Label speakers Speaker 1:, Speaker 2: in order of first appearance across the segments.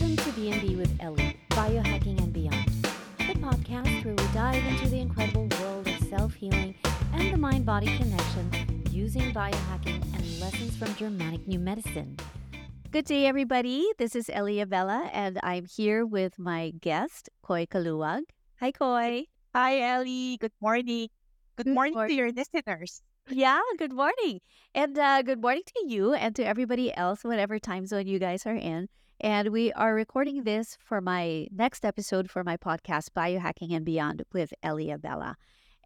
Speaker 1: Welcome to B&B with Eli, Biohacking and Beyond, the podcast where we dive into the incredible world of self-healing and the mind-body connection using biohacking and lessons from Germanic New Medicine. Good day, everybody. This is Eli Abela, and I'm here with my guest, Coi Caluag. Hi, Coi.
Speaker 2: Hi, Eli. Good morning. Good,
Speaker 1: Good
Speaker 2: morning
Speaker 1: morning.
Speaker 2: to your listeners.
Speaker 1: Yeah, good morning. And uh, good morning to you and to everybody else, whatever time zone you guys are in. And we are recording this for my next episode for my podcast, Biohacking and Beyond with Eli Abela.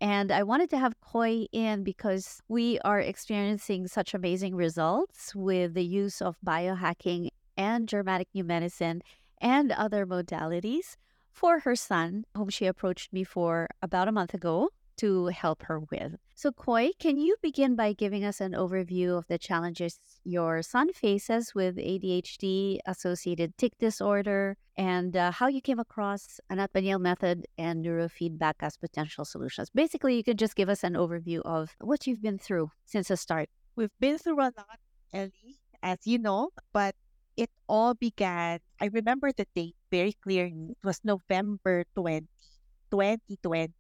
Speaker 1: And I wanted to have Coi in because we are experiencing such amazing results with the use of biohacking and Germanic New Medicine and other modalities for her son, whom she approached me for about a month ago to help her with. So, Coi, can you begin by giving us an overview of the challenges your son faces with ADHD associated tic disorder and uh, how you came across Anat Baniel method and neurofeedback as potential solutions? Basically, you could just give us an overview of what you've been through since the start.
Speaker 2: We've been through a lot, Eli, as you know, but it all began. I remember the date very clearly. It was November 20, 2020,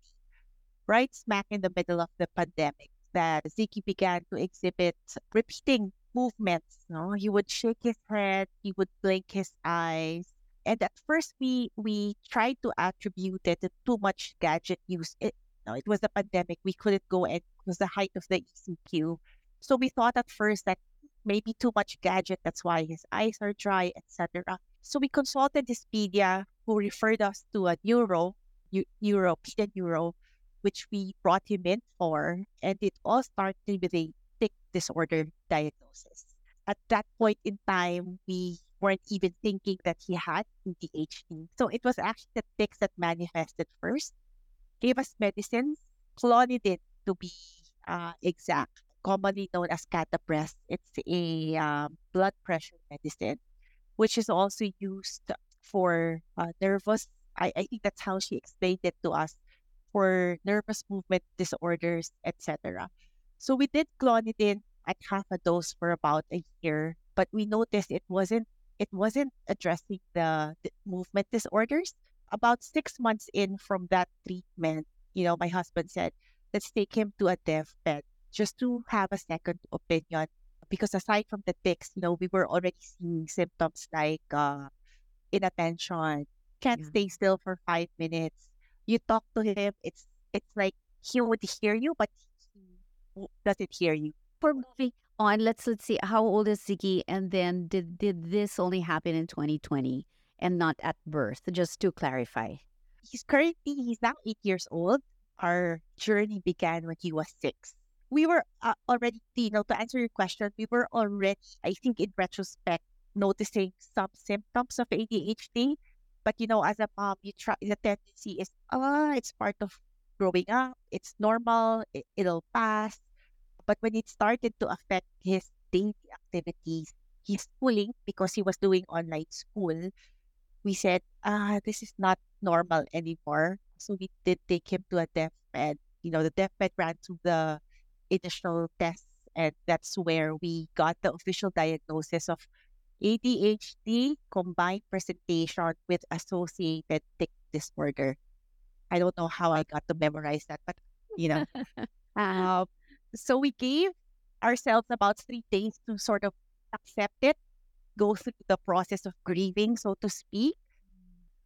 Speaker 2: right smack in the middle of the pandemic, that Ziggy began to exhibit repeating movements. No, he would shake his head, he would blink his eyes. And at first, we we tried to attribute it to too much gadget use. It, no, it was a pandemic. We couldn't go and it was the height of the ECQ. So we thought at first that maybe too much gadget, that's why his eyes are dry, etc. So we consulted this pedia who referred us to a neuro, eu- neuro, pedia neuro, which we brought him in for. And it all started with a tic disorder diagnosis. At that point in time, we weren't even thinking that he had ADHD. So it was actually the tics that manifested first, gave us medicines, clonidine to be uh, exact, commonly known as Catapres. It's a um, blood pressure medicine, which is also used for uh, nervous. I, I think that's how she explained it to us for nervous movement disorders, etc. So we did clonidine at half a dose for about a year, but we noticed it wasn't it wasn't addressing the, the movement disorders. About six months in from that treatment, you know, my husband said, let's take him to a dev ped just to have a second opinion. Because aside from the tics, you know, we were already seeing symptoms like uh, inattention, can't
Speaker 1: Yeah.
Speaker 2: stay still for five minutes. You talk to him, it's it's like he would hear you, but he doesn't hear you.
Speaker 1: For moving on, let's let's see how old is Ziggy, and then did did this only happen in 2020 and not at birth? Just to clarify.
Speaker 2: He's currently he's now eight years old. Our journey began when he was six. We were uh, already, you know, to answer your question, we were already, I think, in retrospect, noticing some symptoms of ADHD. But you know, as a mom, you try the tendency is, ah, it's part of growing up. It's normal. It, it'll pass. But when it started to affect his daily activities, his schooling because he was doing online school, we said, ah, this is not normal anymore. So we did take him to a dev ped. You know, the dev ped ran through the initial tests, and that's where we got the official diagnosis of ADHD combined presentation with associated tic disorder. I don't know how I got to memorize that, but you know, uh, so we gave ourselves about three days to sort of accept it, go through the process of grieving, so to speak.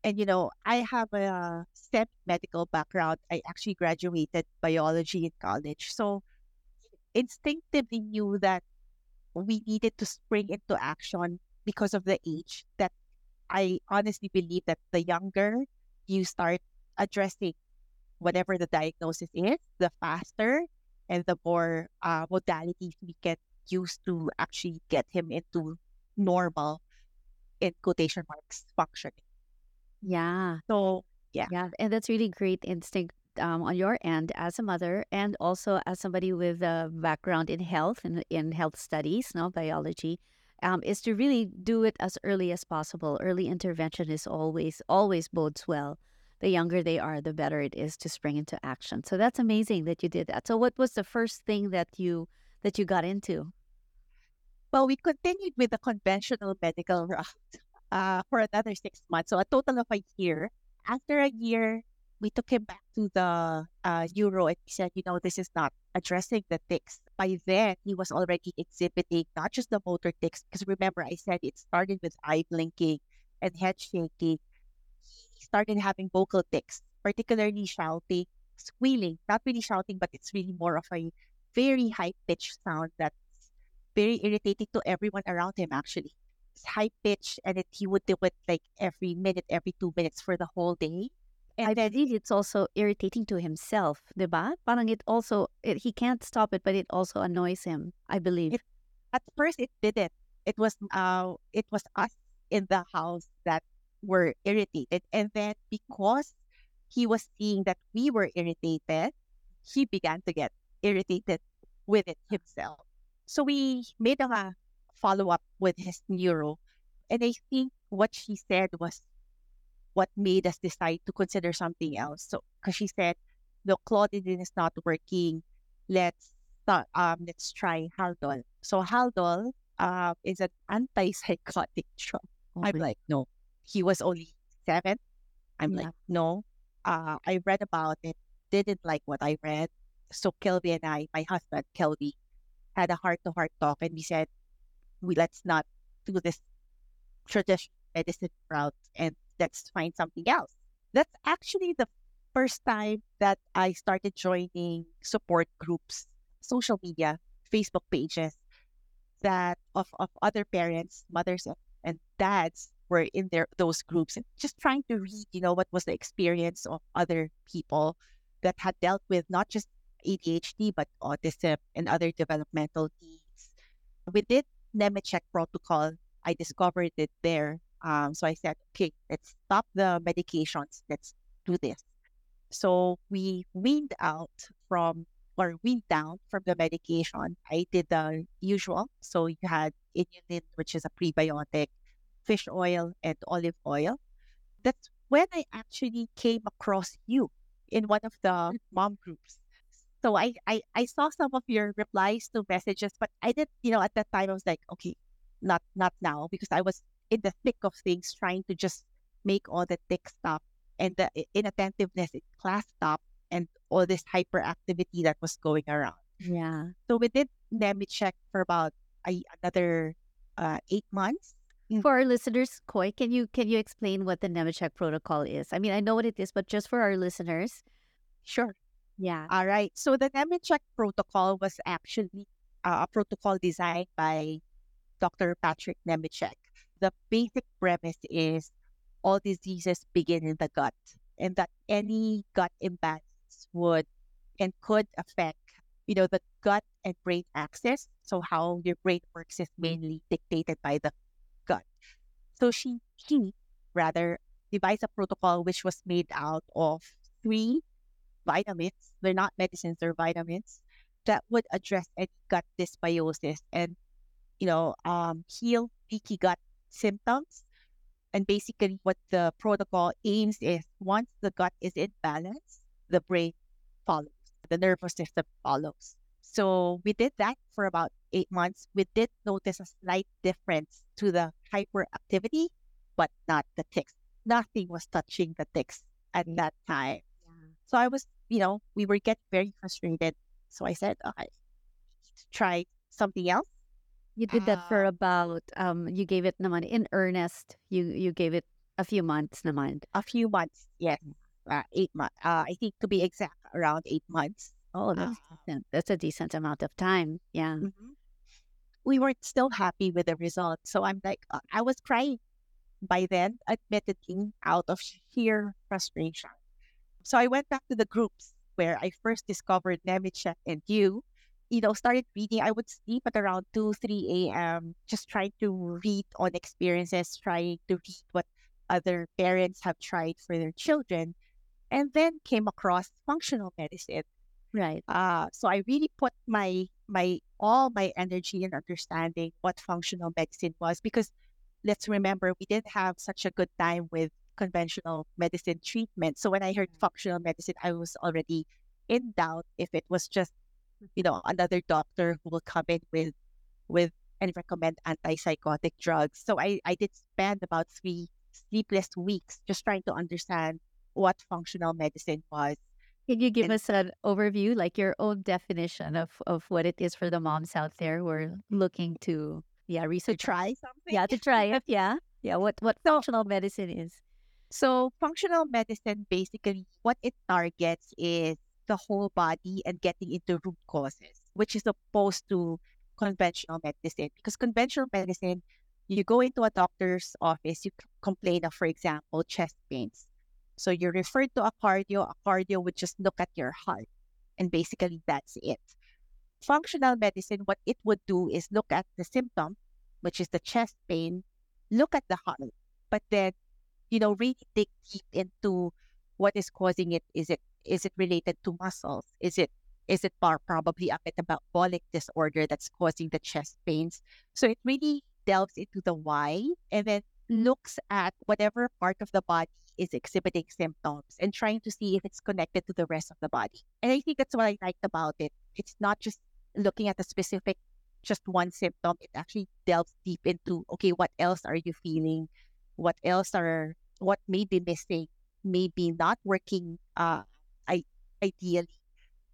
Speaker 2: And you know, I have a STEM medical background. I actually graduated biology in college, so instinctively knew that we needed to spring into action because of the age that I honestly believe that the younger you start addressing whatever the diagnosis is, the faster and the more uh, modalities we can use to actually get him into normal, in quotation marks, functioning.
Speaker 1: Yeah.
Speaker 2: So, yeah.
Speaker 1: Yeah, and that's really great instinct um, on your end as a mother and also as somebody with a background in health and in health studies, no biology, um, is to really do it as early as possible. Early intervention is always always bodes well. The younger they are, the better it is to spring into action. So that's amazing that you did that. So what was the first thing that you that you got into?
Speaker 2: Well, we continued with the conventional medical route. uh, for another six months. So a total of a year. After a year, we took him back to the uh, neuro and he said, you know, this is not addressing the tics. By then, he was already exhibiting not just the motor tics, because remember, I said it started with eye blinking and head shaking. He started having vocal tics, particularly shouting, squealing, not really shouting, but it's really more of a very high pitched sound that's very irritating to everyone around him, actually. It's high pitched and it, he would do it like every minute, every two minutes for the whole day.
Speaker 1: I
Speaker 2: And then
Speaker 1: believe it's also irritating to himself, diba? Parang it also, it, he can't stop it, but it also annoys him, I believe.
Speaker 2: It- at first it didn't. It was uh it was us in the house that were irritated. And then because he was seeing that we were irritated, he began to get irritated with it himself. So we made a follow up with his neuro. And I think what she said was what made us decide to consider something else. So because she said, the clonidine is not working. Let's th- um let's try Haldol. So Haldol uh, is an antipsychotic drug.
Speaker 1: Oh
Speaker 2: I'm like, no. He was only seven. I'm
Speaker 1: Yeah.
Speaker 2: like, no. Uh, I read about it, didn't like what I read. So Kelby and I, my husband Kelby, had a heart to heart talk, and we said, we let's not do this traditional medicine route, and let's find something else. That's actually the first time that I started joining support groups, social media, Facebook pages that of, of other parents, mothers and, dads were in their those groups and just trying to read, you know, what was the experience of other people that had dealt with not just ADHD but autism and other developmental needs. Did Nemechek protocol. I discovered it there. Um, so I said, okay, let's stop the medications. Let's do this. So we weaned out from or weaned down from the medication. I did the usual. So you had inulin, which is a prebiotic, fish oil, and olive oil. That's when I actually came across you in one of the mom groups. So I, I, I saw some of your replies to messages, but I did, you know, at that time I was like, okay, not not now because I was in the thick of things trying to just make all the tic stop and the inattentiveness in class stop and all this hyperactivity that was going around.
Speaker 1: yeah.
Speaker 2: So we did Nemechek for about a, another uh, eight months.
Speaker 1: For our listeners, Coi, can you can you explain what the Nemechek protocol is? I mean, I know what it is, but just for our listeners.
Speaker 2: Sure.
Speaker 1: Yeah.
Speaker 2: All right. So the Nemechek protocol was actually uh, a protocol designed by Dr. Patrick Nemechek. The basic premise is all diseases begin in the gut, and that any gut imbalance would and could affect, you know, the gut and brain axis. So how your brain works is mainly dictated by the gut. So she, he rather devised a protocol which was made out of three vitamins. They're not medicines, they're vitamins that would address any gut dysbiosis and, you know, um, heal leaky gut symptoms. And basically, what the protocol aims is once the gut is in balance, the brain follows, the nervous system follows. So we did that for about eight months. We did notice a slight difference to the hyperactivity, but not the tics. Nothing was touching the tics at that time. So I was, you know, we were getting very frustrated. So I said, oh, okay, try something else.
Speaker 1: You did that for
Speaker 2: Ah.
Speaker 1: about um you gave it naman in earnest. You you gave it a few months naman.
Speaker 2: A few months, yes, uh, eight months. Uh, I think to be exact, around eight months.
Speaker 1: Oh, that's
Speaker 2: Ah.
Speaker 1: decent. That's a decent amount of time. Yeah.
Speaker 2: Mhm. We weren't still happy with the result. So I'm like, uh, I was crying by then, admittedly, out of sheer frustration. So I went back to the groups where I first discovered Nemechek and you, you know, started reading. I would sleep at around 2, 3 a.m., just trying to read on experiences, trying to read what other parents have tried for their children, and then came across functional medicine.
Speaker 1: Right.
Speaker 2: Uh, so I really put my my all my energy in understanding what functional medicine was because let's remember we didn't have such a good time with conventional medicine treatment. So when I heard functional medicine, I was already in doubt if it was just you know another doctor who will come in with with and recommend antipsychotic drugs. So I, I did spend about three sleepless weeks just trying to understand what functional medicine was.
Speaker 1: Can you give
Speaker 2: And
Speaker 1: us an overview, like your own definition of of what it is for the moms out there who are looking to, yeah, research.
Speaker 2: to try something.
Speaker 1: yeah, to try it, yeah, yeah. What what
Speaker 2: So
Speaker 1: functional medicine is?
Speaker 2: So functional medicine basically what it targets is the whole body and getting into root causes, which is opposed to conventional medicine. Because conventional medicine, you go into a doctor's office, you complain of, for example, chest pains. So you're referred to a cardio. A cardio would just look at your heart, and basically that's it. Functional medicine, what it would do is look at the symptom, which is the chest pain, look at the heart, but then you know, really dig deep into what is causing it. Is it is it related to muscles? Is it is it probably a metabolic disorder that's causing the chest pains? So it really delves into the why and then looks at whatever part of the body is exhibiting symptoms and trying to see if it's connected to the rest of the body. And I think that's what I liked about it. It's not just looking at a specific just one symptom. It actually delves deep into okay, what else are you feeling? what else are what may be missing may be not working uh ideally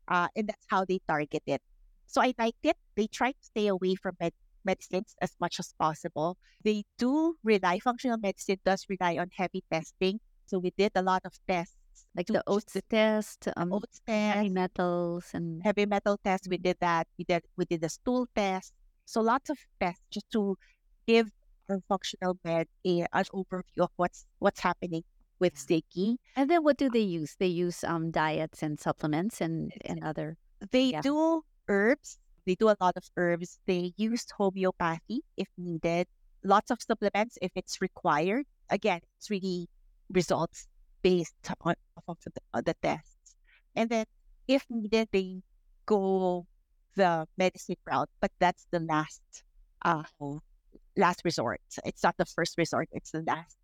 Speaker 2: uh and that's how they target it. So i liked it. They try to stay away from med- medicines as much as possible. They do rely functional medicine does rely on heavy testing. So we did a lot of tests
Speaker 1: Like the oats test, um,
Speaker 2: oats
Speaker 1: heavy metals, and
Speaker 2: heavy metal test we did that. We did we did the stool test. So lots of tests just to give our functional med a, an overview of what's what's happening with
Speaker 1: yeah. And then what do they use? They use um diets and supplements and and other,
Speaker 2: They
Speaker 1: yeah.
Speaker 2: do herbs. They do a lot of herbs. They use homeopathy if needed. Lots of supplements if it's required. Again, it's really results based on of the, on the tests. And then if needed, they go the medicine route, but that's the last uh last resort. It's not the first resort, it's the last.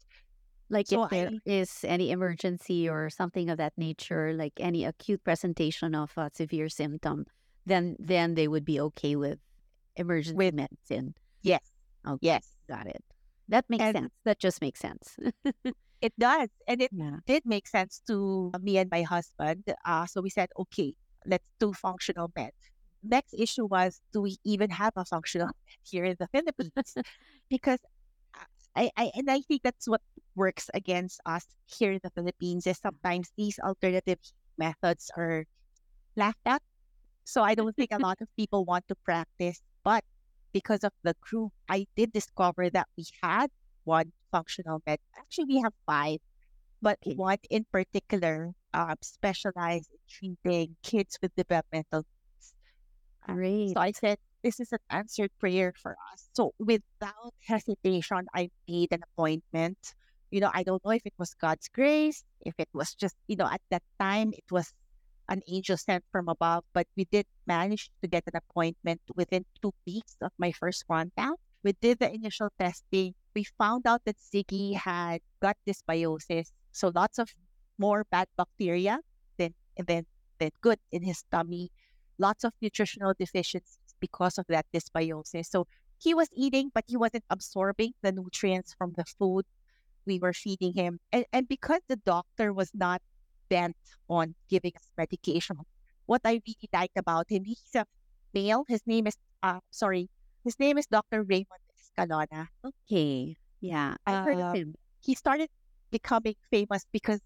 Speaker 1: Like
Speaker 2: So
Speaker 1: if there
Speaker 2: I
Speaker 1: is any emergency or something of that nature, like any acute presentation of a severe symptom, then then they would be okay with emergency
Speaker 2: with
Speaker 1: medicine.
Speaker 2: yes,
Speaker 1: Okay,
Speaker 2: yes.
Speaker 1: got it. That makes
Speaker 2: And
Speaker 1: sense. That just makes sense.
Speaker 2: it does. And it
Speaker 1: Yeah.
Speaker 2: did make sense to me and my husband. Uh, so we said, okay, let's do functional med. Next issue was, do we even have a functional med here in the Philippines? because I, I and I think that's what works against us here in the Philippines is sometimes these alternative methods are laughed at. So I don't think a lot of people want to practice, but because of the group, I did discover that we had one functional med. Actually, we have five but
Speaker 1: Okay.
Speaker 2: one in particular um, specialized in treating kids with developmental needs.
Speaker 1: Great.
Speaker 2: so I said, this is an answered prayer for us. So without hesitation, I made an appointment. You know, I don't know if it was God's grace, if it was just, you know, at that time it was an angel sent from above, but we did manage to get an appointment within two weeks of my first contact. We did the initial testing. We found out that Ziggy had gut dysbiosis, so lots of more bad bacteria than than than good in his tummy. Lots of nutritional deficiencies because of that dysbiosis. So he was eating, but he wasn't absorbing the nutrients from the food we were feeding him. And, and because the doctor was not bent on giving us medication, what I really liked about him, he's a male. His name is, uh, sorry, his name is Dr. Raymond Escalona.
Speaker 1: Okay. Yeah. I've heard of
Speaker 2: Uh,
Speaker 1: him.
Speaker 2: he started becoming famous because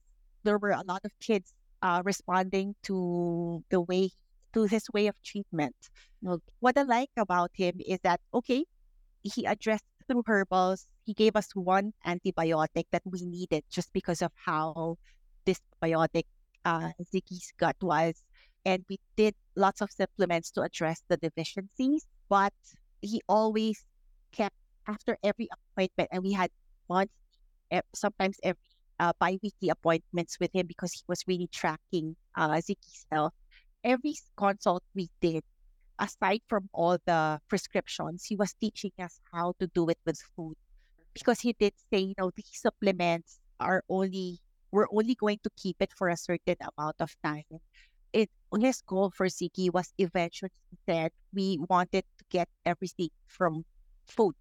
Speaker 2: there were a lot of kids uh, responding to the way, to his way of treatment.
Speaker 1: Okay.
Speaker 2: What I like about him is that, okay, he addressed through herbals. He gave us one antibiotic that we needed just because of how dysbiotic uh, Ziggy's gut was. And we did lots of supplements to address the deficiencies. But he always kept, after every appointment, and we had monthly, e- sometimes every uh, bi-weekly appointments with him because he was really tracking uh, Ziggy's health. Every consult we did, aside from all the prescriptions, he was teaching us how to do it with food. Because he did say, you know, these supplements are only, we're only going to keep it for a certain amount of time. It his goal for Ziggy was eventually said we wanted to get everything from food,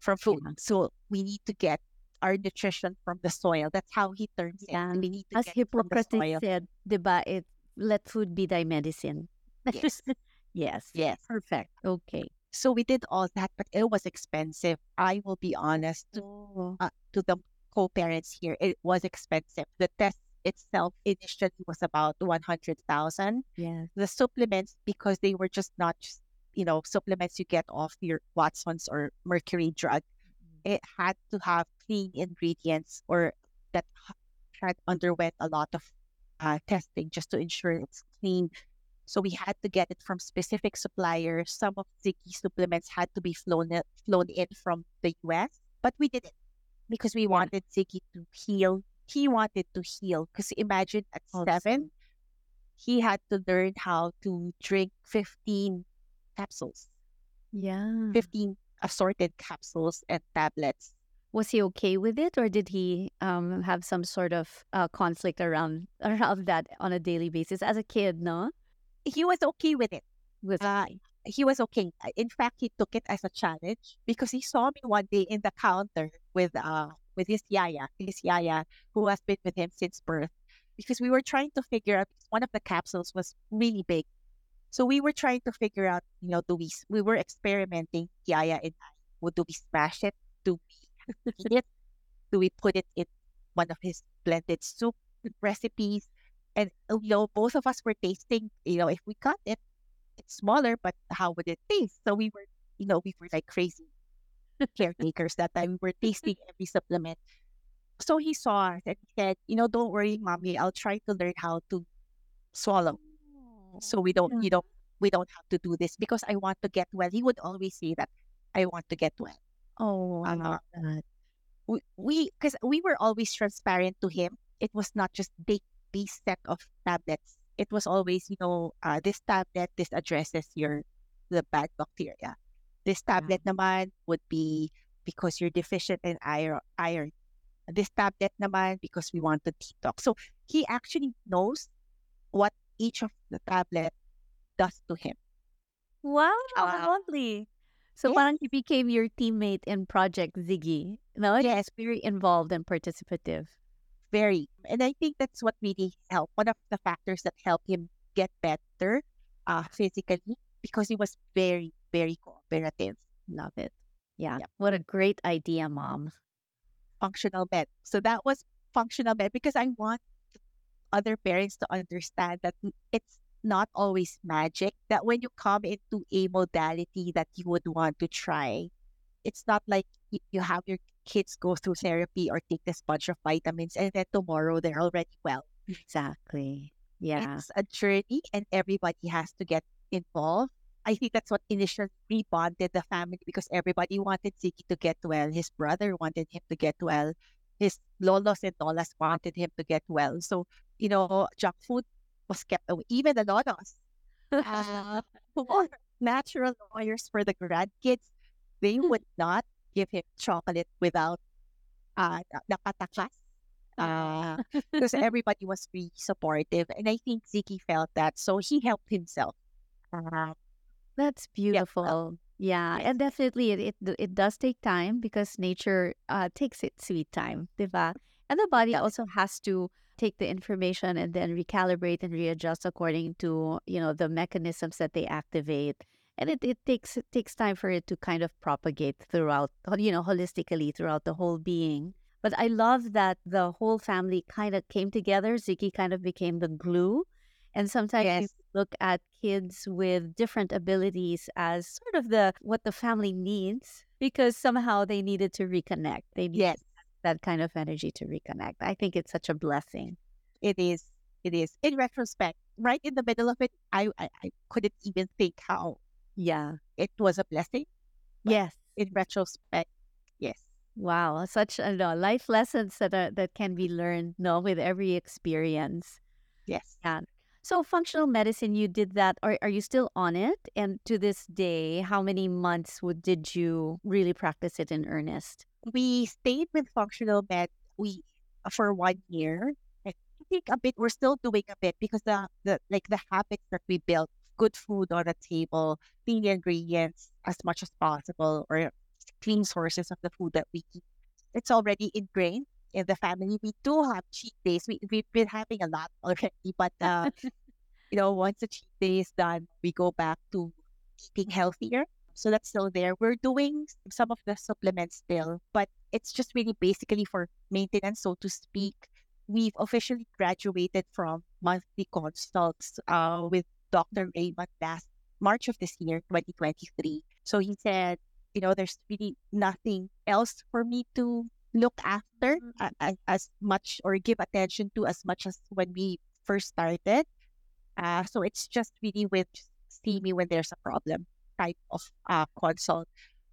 Speaker 2: from food.
Speaker 1: Yeah.
Speaker 2: So we need to get our nutrition from the soil. That's how he terms
Speaker 1: Yeah.
Speaker 2: it. We need to
Speaker 1: As
Speaker 2: get it from the
Speaker 1: Hippocrates said, diba, it, let food be thy medicine.
Speaker 2: Yes.
Speaker 1: yes.
Speaker 2: Yes.
Speaker 1: Perfect. Okay.
Speaker 2: So we did all that, but it was expensive. I will be honest to,
Speaker 1: Oh.
Speaker 2: uh, to the co-parents here. It was expensive. The test itself initially was about 100,000.
Speaker 1: Yes.
Speaker 2: The supplements, because they were just not just, you know, supplements you get off your Watson's or Mercury drug, it had to have clean ingredients or that had underwent a lot of uh, testing just to ensure it's clean. So we had to get it from specific suppliers. Some of Ziggy supplements had to be flown in, flown in from the US, but we did it because we wanted Ziggy to heal. He wanted to heal because imagine at
Speaker 1: Also.
Speaker 2: seven, he had to learn how to drink 15 capsules,
Speaker 1: Yeah.
Speaker 2: 15 assorted capsules and tablets.
Speaker 1: Was he okay with it, or did he um have some sort of uh, conflict around around that on a daily basis as a kid? No,
Speaker 2: He was okay with it. Uh, he was okay. Uh, In fact, he took it as a challenge because he saw me one day in the counter with uh with his yaya, his yaya who has been with him since birth. Because we were trying to figure out one of the capsules was really big, so we were trying to figure out, you know, do we we were experimenting, yaya and I. Would do we smash it? Do we it? Do we put it in one of his blended soup recipes? And uh, you know, both of us were tasting. You know, if we cut it it's smaller, but how would it taste? So we were, you know, we were like crazy caretakers that time. We were tasting every supplement. So he saw us and he said, you know, don't worry, mommy, I'll try to learn how to swallow. So we don't,
Speaker 1: yeah.
Speaker 2: you know, we don't have to do this because I want to get well. He would always say that I want to get well.
Speaker 1: Oh, I
Speaker 2: Uh,
Speaker 1: love that.
Speaker 2: we, we, because we were always transparent to him. It was not just big, these set of tablets. It was always, you know, uh, this tablet, this addresses your, the bad bacteria. This tablet naman would be because you're deficient in iron. iron. This tablet naman because we want to detox. So he actually knows what each of the tablet does to him.
Speaker 1: Wow,
Speaker 2: Uh,
Speaker 1: lovely. So
Speaker 2: yes.
Speaker 1: parang he became your teammate in Project Ziggy. No, he's
Speaker 2: Yes.
Speaker 1: very involved and participative.
Speaker 2: very. And I think that's what really helped. One of the factors that helped him get better uh, physically because he was very, very cooperative.
Speaker 1: Love it. Yeah.
Speaker 2: Yep.
Speaker 1: What a great idea, mom.
Speaker 2: Functional med. So that was functional med because I want other parents to understand that it's not always magic. That when you come into a modality that you would want to try, it's not like you have your kids go through therapy or take this bunch of vitamins and then tomorrow they're already well.
Speaker 1: Exactly. Yeah.
Speaker 2: It's a journey and everybody has to get involved. I think that's what initially rebonded the family because everybody wanted Ziggy to get well. His brother wanted him to get well. His lolos and lolas wanted him to get well. So, you know, junk food was kept away. Even the uh, who natural lawyers for the grandkids, they would not give him chocolate without uh, na- nakatakas. Uh, because everybody was really supportive. And I think Ziggy felt that. So he helped himself. Uh,
Speaker 1: That's beautiful. Yeah,
Speaker 2: yes.
Speaker 1: and definitely it, it it does take time because nature uh takes its sweet time, diba? And the body also has to take the information and then recalibrate and readjust according to, you know, the mechanisms that they activate. And it, it takes it takes time for it to kind of propagate throughout, you know, holistically throughout the whole being. But I love that the whole family kind of came together. Ziggy kind of became the glue. And sometimes you look at kids with different abilities as sort of the what the family needs because somehow they needed to reconnect. They need
Speaker 2: Yes,
Speaker 1: that kind of energy to reconnect. I think it's such a blessing.
Speaker 2: it is. It is. In retrospect, right in the middle of it, I, I, I couldn't even think how
Speaker 1: Yeah.
Speaker 2: it was a blessing.
Speaker 1: Yes.
Speaker 2: in retrospect, yes.
Speaker 1: Wow. Such a no, life lessons that are, that can be learned no with every experience.
Speaker 2: Yes.
Speaker 1: Yeah. So functional medicine, you did that. Are are you still on it? And to this day, how many months would did you really practice it in earnest?
Speaker 2: We stayed with functional med we for one year. I think a bit we're still doing a bit because the, the like the habits that we built, good food on the table, clean ingredients as much as possible, or clean sources of the food that we eat. It's already ingrained in the family. We do have cheat days. We we've been having a lot already, but uh, you know, once the cheat day is done, we go back to eating healthier. So that's still there. We're doing some of the supplements still, but it's just really basically for maintenance, so to speak. We've officially graduated from monthly consults uh, with Dr. Raymond last March of this year, 2023. So he said, you know, there's really nothing else for me to look after
Speaker 1: Mm.
Speaker 2: uh, as much or give attention to as much as when we first started. Uh, so it's just really with see me when there's a problem type of uh, consult.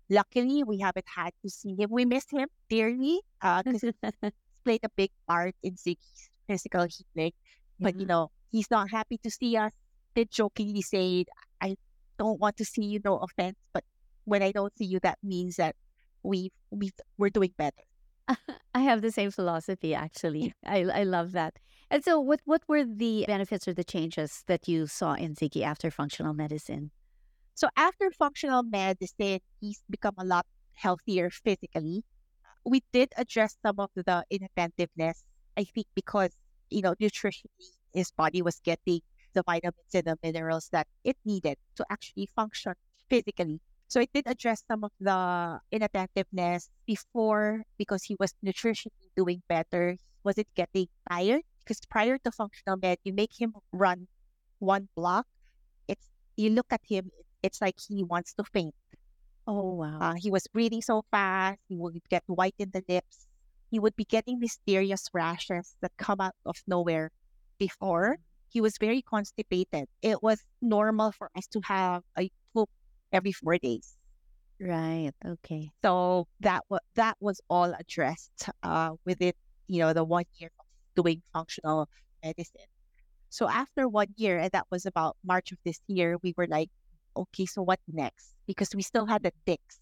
Speaker 2: Luckily, we haven't had to see him. We miss him dearly because he's played a big part in Ziggy's physical healing. But you know, he's not happy to see us. Did jokingly say, "I don't want to see you." No offense, but when I don't see you, that means that we we we're doing better.
Speaker 1: I have the same philosophy actually. I I love that. And so what what were the benefits or the changes that you saw in Ziggy after functional medicine?
Speaker 2: So after functional medicine, he's become a lot healthier physically. We did address some of the inattentiveness, I think, because, you know, nutritionally, his body was getting the vitamins and the minerals that it needed to actually function physically. So it did address some of the inattentiveness before because he was nutritionally doing better. Wasn't getting tired because prior to functional med, you make him run one block. It's you look at him, it's like he wants to faint.
Speaker 1: Oh wow.
Speaker 2: Uh, he was breathing so fast. He would get white in the lips. He would be getting mysterious rashes that come out of nowhere. Before, he was very constipated. It was normal for us to have a poop every four days.
Speaker 1: Right. Okay.
Speaker 2: So that was that was all addressed uh, within you know the one year of doing functional medicine. So after one year, and that was about March of this year, we were like, okay, so what next? Because we still had the tics.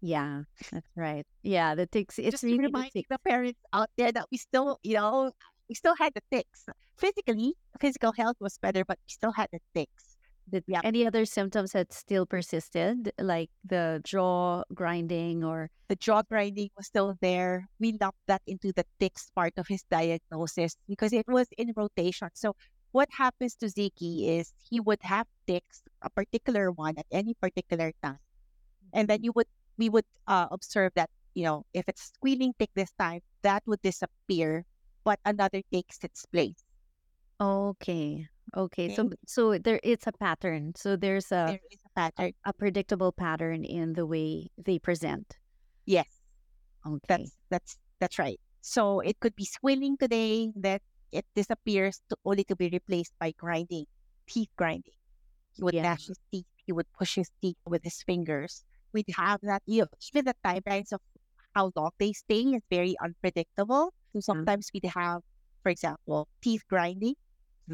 Speaker 1: Yeah, that's right. Yeah, the tics. It's
Speaker 2: Just
Speaker 1: really the
Speaker 2: reminding
Speaker 1: tic.
Speaker 2: the parents out there that we still, you know, we still had the tics. Physically, physical health was better, but we still had the tics.
Speaker 1: Did
Speaker 2: Yeah.
Speaker 1: any other symptoms that still persisted, like the jaw grinding or
Speaker 2: The jaw grinding was still there. We lumped that into the tics part of his diagnosis because it was in rotation. So what happens to Ziggy is he would have tics, a particular one at any particular time. And then you would we would uh, observe that, you know, if it's squealing tic this time, that would disappear, but another takes its place.
Speaker 1: Okay. Okay. So
Speaker 2: Okay.
Speaker 1: so there it's a pattern. So there's a
Speaker 2: There is a pattern.
Speaker 1: a predictable pattern in the way they present.
Speaker 2: Yes.
Speaker 1: Okay.
Speaker 2: That's that's that's right. So it could be swelling today, that it disappears to only to be replaced by grinding, teeth grinding. He would
Speaker 1: Yeah.
Speaker 2: gnash his teeth. He would push his teeth with his fingers. We'd have that. You know, even the timelines of how long they stay is very unpredictable. So uh-huh. sometimes we'd have, for example, teeth grinding.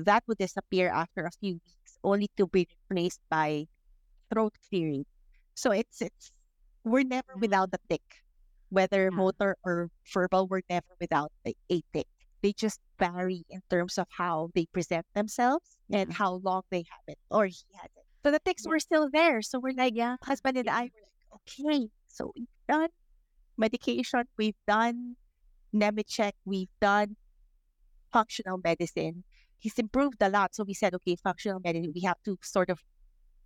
Speaker 2: That would disappear after a few weeks, only to be replaced by throat clearing. So it's it's we're never
Speaker 1: Yeah.
Speaker 2: without the tic, whether
Speaker 1: Yeah.
Speaker 2: motor or verbal. We're never without a, a tic. They just vary in terms of how they present themselves and
Speaker 1: mm-hmm.
Speaker 2: how long they have it or he has it. So the tics
Speaker 1: Yeah.
Speaker 2: were still there. So we're like,
Speaker 1: Yeah.
Speaker 2: husband and I were like, okay, so we've done medication, we've done Nemechek, we've done functional medicine. He's improved a lot. So we said, okay, functional medicine, we have to sort of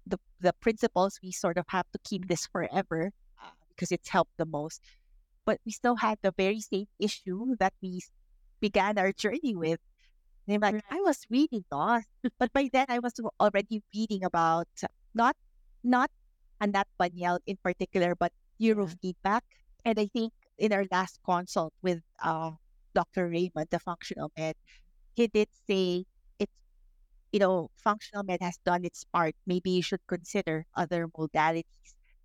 Speaker 2: the the principles we sort of have to keep this forever uh, because it's helped the most. But we still had the very same issue that we began our journey with. And I'm like,
Speaker 1: Right.
Speaker 2: I was really lost. But by then I was already reading about not not Anat Baniel in particular, but neurofeedback. And I think in our last consult with uh, Dr. Raymond, the functional med, he did say it's you know, functional med has done its part. Maybe you should consider other modalities.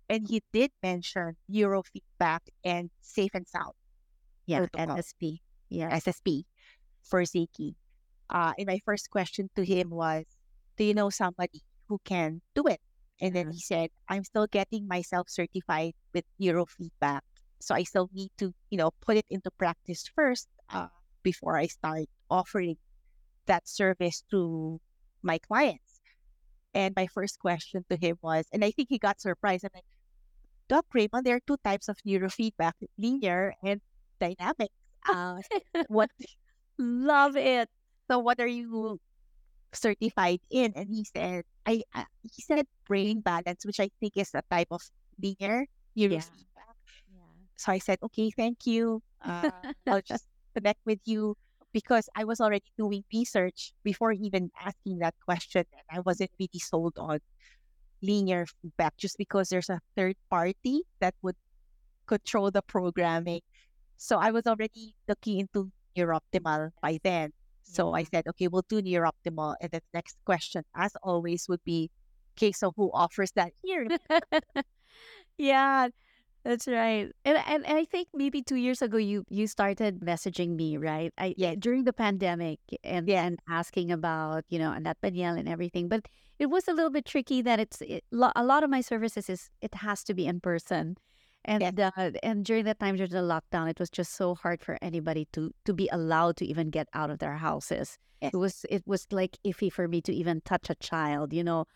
Speaker 2: And he did mention neurofeedback and safe and sound
Speaker 1: Yeah.
Speaker 2: protocol,
Speaker 1: NSP. Yeah.
Speaker 2: SSP for Ziggy. Uh, and my first question to him was, Do you know somebody who can do it? And then he said, I'm still getting myself certified with neurofeedback. So I still need to, you know, put it into practice first uh, before I start offering that service to my clients. And my first question to him was, and I think he got surprised. I'm like, Doc Raymond, there are two types of neurofeedback, linear and dynamic. Uh, what
Speaker 1: Love it.
Speaker 2: so what are you certified in? And he said, I uh, he said brain balance, which I think is a type of linear neurofeedback.
Speaker 1: Yeah.
Speaker 2: neurofeedback. So I said, okay, thank you. Uh, I'll just connect with you because I was already doing research before even asking that question. And I wasn't really sold on linear feedback just because there's a third party that would control the programming. So I was already looking into NeurOptimal by then. So I
Speaker 1: mm-hmm.
Speaker 2: said, okay, we'll do NeurOptimal. And the next question, as always, would be, okay, so who offers that here?
Speaker 1: Yeah, that's right. And, and and I think maybe two years ago you you started messaging me, right? I
Speaker 2: Yes.
Speaker 1: during the pandemic and
Speaker 2: Yes.
Speaker 1: and asking about, you know, Anat Baniel and everything. But it was a little bit tricky that it's it, lo- a lot of my services is it has to be in person. And uh, and during that time during the lockdown, it was just so hard for anybody to to be allowed to even get out of their houses.
Speaker 2: Yes.
Speaker 1: It was it was like iffy for me to even touch a child, you know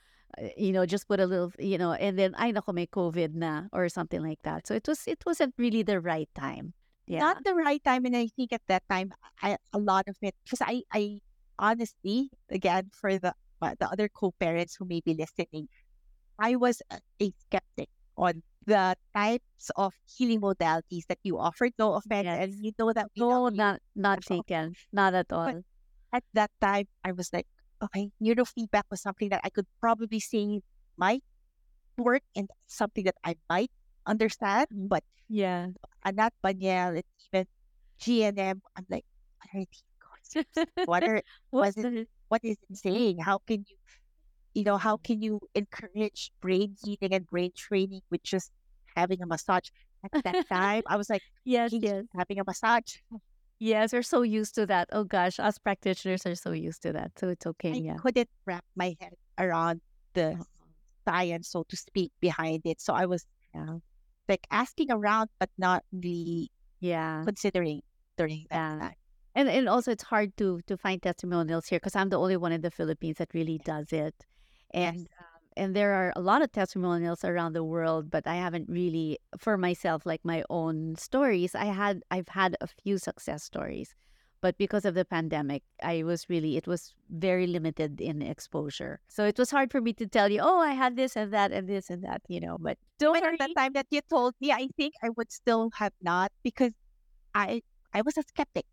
Speaker 1: you know, just put a little, you know, and then ay nako may COVID na or something like that. So it was it wasn't really the right time. Yeah.
Speaker 2: Not the right time. And I think at that time, I, a lot of it, because I, I honestly, again, for the, uh, the other co-parents who may be listening, I was a, skeptic on the types of healing modalities that you offered. No offense. And you know that
Speaker 1: No, not not taken. Not at all.
Speaker 2: At that time, I was like, okay, neurofeedback was something that I could probably say might work and something that I might understand. But
Speaker 1: Yeah.
Speaker 2: Anat Baniel and even GNM, I'm like, what are these concepts? What are
Speaker 1: What's
Speaker 2: was it what is it saying? How can you you know, how can you encourage brain healing and brain training with just having a massage? At that time, I was like,
Speaker 1: Yes,
Speaker 2: "Hey,
Speaker 1: yes.
Speaker 2: having a massage.
Speaker 1: Yes, we're so used to that. Oh gosh, us practitioners are so used to that. So it's okay.
Speaker 2: I
Speaker 1: Yeah.
Speaker 2: couldn't wrap my head around the
Speaker 1: Uh-huh.
Speaker 2: science, so to speak, behind it. So I was
Speaker 1: Yeah.
Speaker 2: like asking around, but not really
Speaker 1: Yeah.
Speaker 2: considering during that
Speaker 1: Yeah.
Speaker 2: time.
Speaker 1: And and also it's hard to to find testimonials here because I'm the only one in the Philippines that really does it.
Speaker 2: Yes.
Speaker 1: And um, and there are a lot of testimonials around the world, but I haven't really for myself like my own stories. I had I've had a few success stories. But because of the pandemic, I was really it was very limited in exposure. So it was hard for me to tell you, "Oh, I had this and that and this and that," you know, but don't
Speaker 2: But at the time that you told me, I think I would still have not because I I was a skeptic.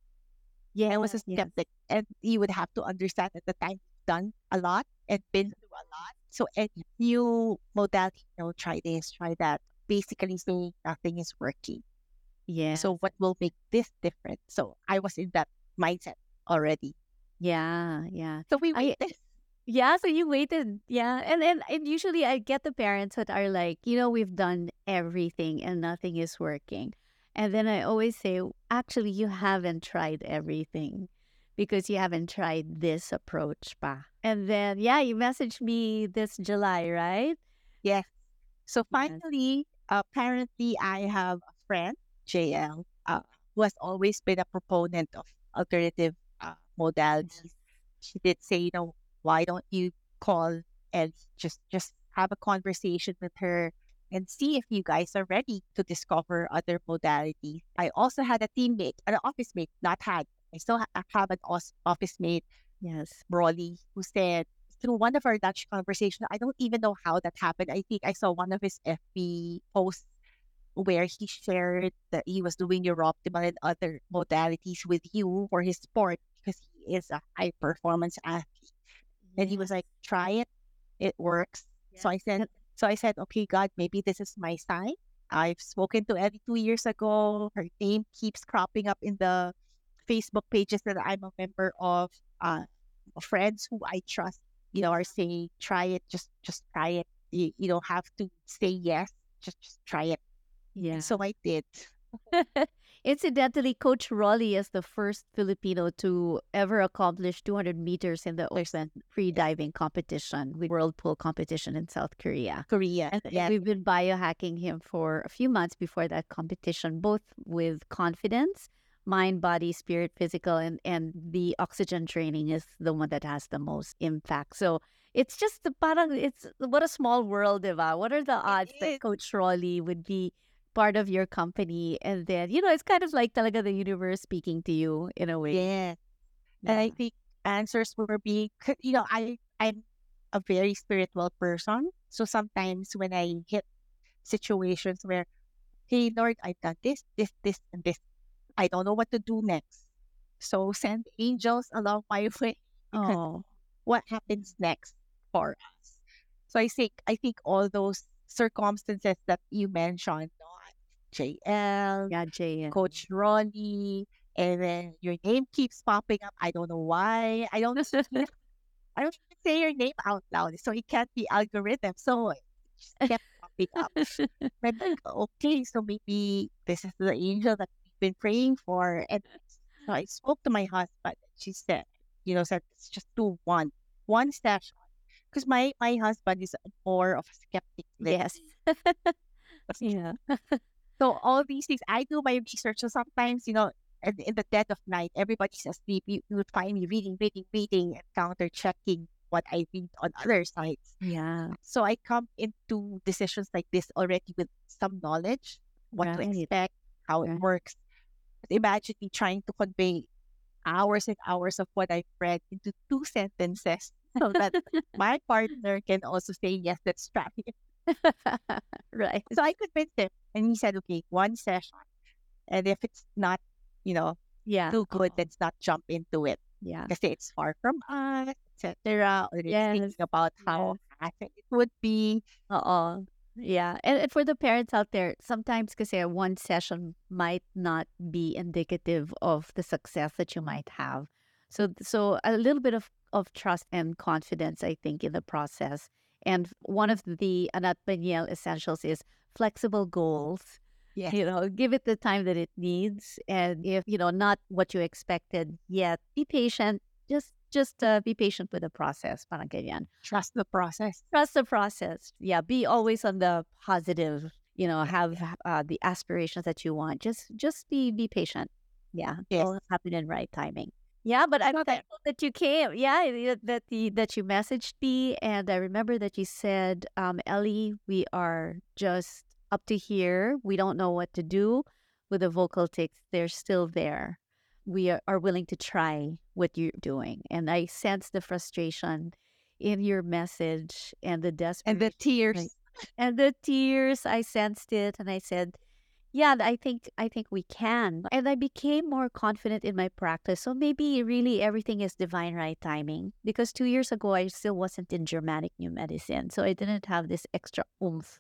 Speaker 1: Yeah,
Speaker 2: I was a skeptic, and you would have to understand at the time done a lot and been through a lot. So any new modality, you know, try this, try that. Basically saying nothing is working.
Speaker 1: Yeah.
Speaker 2: So what will make this different? So I was in that mindset already.
Speaker 1: Yeah, yeah.
Speaker 2: So we
Speaker 1: I
Speaker 2: waited.
Speaker 1: Yeah, so you waited. Yeah. And and and usually I get the parents that are like, you know, we've done everything and nothing is working. And then I always say, actually, you haven't tried everything because you haven't tried this approach pa. And then yeah, you messaged me this July, right?
Speaker 2: Yes. So
Speaker 1: Yes.
Speaker 2: finally, apparently, I have a friend, JL, uh, who has always been a proponent of alternative uh, modalities. She did say, you know, why don't you call and just just have a conversation with her and see if you guys are ready to discover other modalities. I also had a teammate, an office mate, not had. I still ha- have an office mate
Speaker 1: Yes.
Speaker 2: Broly, who said through one of our Dutch conversations, I don't even know how that happened. I think I saw one of his FB posts where he shared that he was doing NeurOptimal and other modalities with you for his sport because he is a high performance athlete. And he was like, try it, it works. So I said, so I said, okay, God, maybe this is my sign. I've spoken to Eli two years ago. Her name keeps cropping up in the Facebook pages that I'm a member of. Uh, friends who I trust, you know, are saying, try it, just just try it. You, you don't have to say yes, just just try it.
Speaker 1: yeah.
Speaker 2: And so I did.
Speaker 1: Incidentally, Coach Rolly is the first Filipino to ever accomplish 200 meters in the open free diving competition with World Pool competition in South Korea.
Speaker 2: Korea.
Speaker 1: And, and we've been biohacking him for a few months before that competition, both with confidence, mind, body, spirit, physical, and, and the oxygen training is the one that has the most impact. So it's just the parang it's what a small world, diba? What are the odds that Coach Rolly would be part of your company and then you know it's kind of like talaga the universe speaking to you in a way.
Speaker 2: Yeah, And I think answers were being, you know, I, I'm a very spiritual person. So sometimes when I hit situations where, hey, Lord, I've done this, this, this, and this, I don't know what to do next. So send angels along my way
Speaker 1: Oh,
Speaker 2: what happens next for us. So I think, I think all those circumstances that you mentioned, no, JL,
Speaker 1: yeah, and-
Speaker 2: Coach Ronnie, and then your name keeps popping up. I don't know why. I don't I don't even say your name out loud, so it can't be algorithm. So it just kept popping up. I'm like, okay, so maybe this is the angel that been praying for. And so I spoke to my husband. She said, you know, said it's just do one, one session. Because my my husband is more of a skeptic.
Speaker 1: yes. Yeah.
Speaker 2: So all these things, I do my research. So sometimes, you know, in, in the dead of night, everybody's asleep. You, you would find me reading, reading, reading, and counter checking what I read on other sites.
Speaker 1: Yeah.
Speaker 2: So I come into decisions like this already with some knowledge, what to expect, how it works. Imagine me trying to convey hours and hours of what I've read into two sentences so that my partner can also say, yes, that's traffic.
Speaker 1: right.
Speaker 2: So I convinced him and he said, okay, one session. And if it's not, you know,
Speaker 1: Yeah.
Speaker 2: too good,
Speaker 1: Oo.
Speaker 2: let's not jump into it.
Speaker 1: Yeah.
Speaker 2: Because it's far from us, etc. Or
Speaker 1: Yes.
Speaker 2: thinking about how hassle it would be.
Speaker 1: Oo. Yeah. And, and for the parents out there, sometimes kasi one session might not be indicative of the success that you might have. So so a little bit of, of trust and confidence, I think, in the process. And one of the Anat Baniel essentials is flexible goals.
Speaker 2: Yes.
Speaker 1: You know, give it the time that it needs. And if, you know, not what you expected yet, be patient. Just just uh, be patient with the process. Parang ganyan.
Speaker 2: Trust the process.
Speaker 1: Trust the process. Yeah, be always on the positive. You know, have uh, the aspirations that you want. Just just be be patient. Yeah,
Speaker 2: Yes.
Speaker 1: it'll happen in right timing. Yeah, but I'm thankful that you came. Yeah, that the that you messaged me, and I remember that you said, um, "Eli, we are just up to here. We don't know what to do with the vocal tics. They're still there. We are, willing to try what you're doing." And I sense the frustration in your message and the
Speaker 2: And the
Speaker 1: desperation
Speaker 2: tears.
Speaker 1: and the tears. I sensed it, and I said, yeah i think i think we can and i became more confident in my practice so maybe really everything is divine right timing because two years ago i still wasn't in germanic new medicine so i didn't have this extra oomph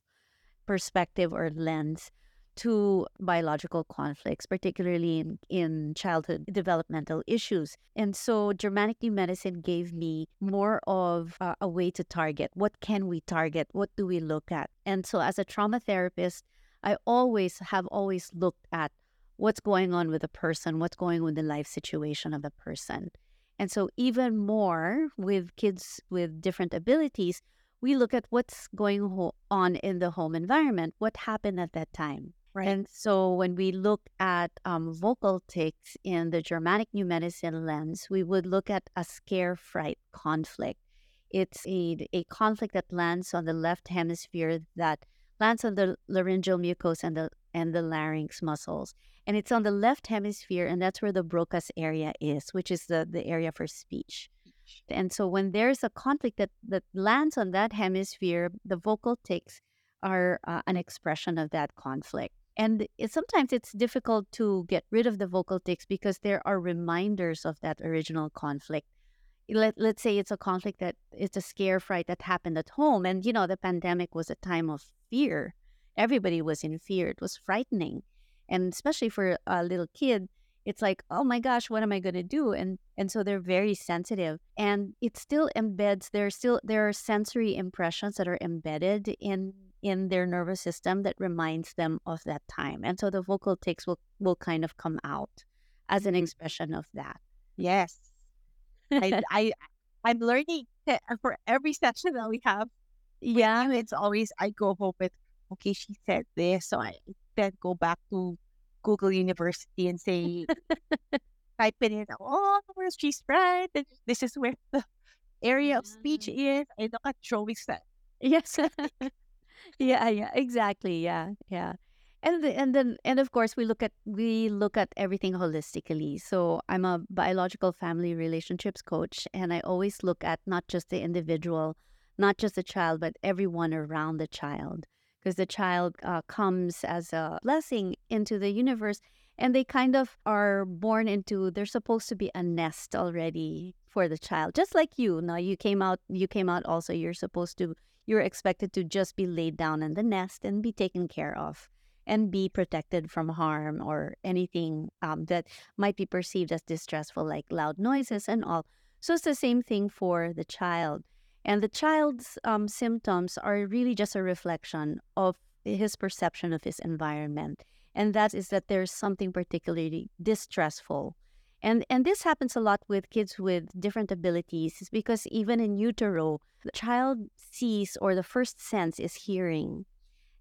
Speaker 1: perspective or lens to biological conflicts particularly in, in childhood developmental issues and so germanic new medicine gave me more of uh, a way to target what can we target what do we look at and so as a trauma therapist I always have always looked at what's going on with the person, what's going on with the life situation of the person. And so, even more with kids with different abilities, we look at what's going on in the home environment, what happened at that time.
Speaker 2: Right.
Speaker 1: And so, when we look at um, vocal tics in the Germanic New Medicine lens, we would look at a scare fright conflict. It's a, a conflict that lands on the left hemisphere that lands on the laryngeal mucosa and the and the larynx muscles. And it's on the left hemisphere, and that's where the Broca's area is, which is the, the area for speech. And so when there's a conflict that, that lands on that hemisphere, the vocal tics are uh, an expression of that conflict. And it, sometimes it's difficult to get rid of the vocal tics because there are reminders of that original conflict. Let, let's say it's a conflict that it's a scare fright that happened at home and you know the pandemic was a time of fear. Everybody was in fear. It was frightening. And especially for a little kid it's like oh my gosh what am i going to do? And and so they're very sensitive. And it still embeds there are still there are sensory impressions that are embedded in in their nervous system that reminds them of that time and so the vocal tics will will kind of come out as an
Speaker 2: Mhm.
Speaker 1: expression of that
Speaker 2: Yes. I, I, I'm learning for every session that we have.
Speaker 1: yeah
Speaker 2: you, it's always I go home with, okay, she said this, so I then go back to Google University and say, type it in. Oh, where's she's right? and This is where the area of speech is. I look at drawings that
Speaker 1: Yes. Yeah, yeah, exactly. Yeah, yeah. And the, and then and of course we look at we look at everything holistically. So I'm a biological family relationships coach and I always look at not just the individual, not just the child, but everyone around the child because the child uh, comes as a blessing into the universe and they kind of are born into they're supposed to be a nest already for the child just like you now you came out you came out also you're supposed to you're expected to just be laid down in the nest and be taken care of and be protected from harm or anything um, that might be perceived as distressful, like loud noises and all. So it's the same thing for the child. And the child's um, symptoms are really just a reflection of his perception of his environment. And that is that there's something particularly distressful and and this happens a lot with kids with different abilities is because even in utero the child sees or the first sense is hearing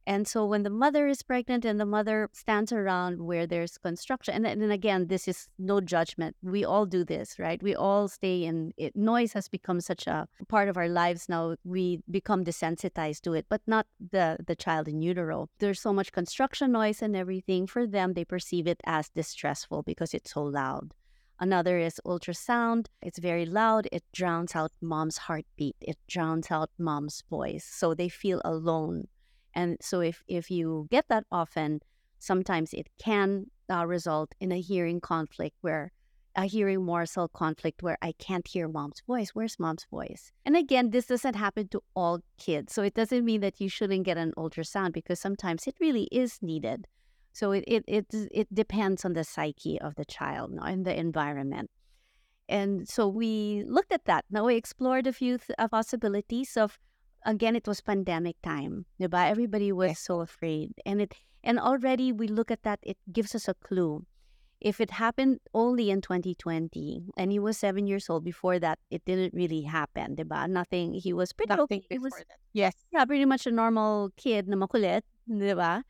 Speaker 1: and so when the mother is pregnant and the mother stands around where there's construction, and, then again, this is no judgment. We all do this, right? We all stay in it. Noise has become such a part of our lives now. We become desensitized to it, but not the the child in utero. There's so much construction noise and everything. For them, they perceive it as distressful because it's so loud. Another is ultrasound. It's very loud. It drowns out mom's heartbeat. It drowns out mom's voice. So they feel alone. And so if, if you get that often, sometimes it can uh, result in a hearing conflict where a hearing morsel conflict where I can't hear mom's voice. Where's mom's voice? And again, this doesn't happen to all kids. So it doesn't mean that you shouldn't get an ultrasound because sometimes it really is needed. So it it it, it depends on the psyche of the child and the environment. And so we looked at that. Now we explored a few th- uh, possibilities of again it was pandemic time. Diba? Everybody was
Speaker 2: Yes.
Speaker 1: so afraid. And it and already we look at that it gives us a clue. If it happened only in 2020 and he was 7 years old before that it didn't really happen, diba? Nothing he was pretty
Speaker 2: nothing
Speaker 1: okay. He was
Speaker 2: that. Yes.
Speaker 1: yeah, pretty much a normal kid na makulit, di ba?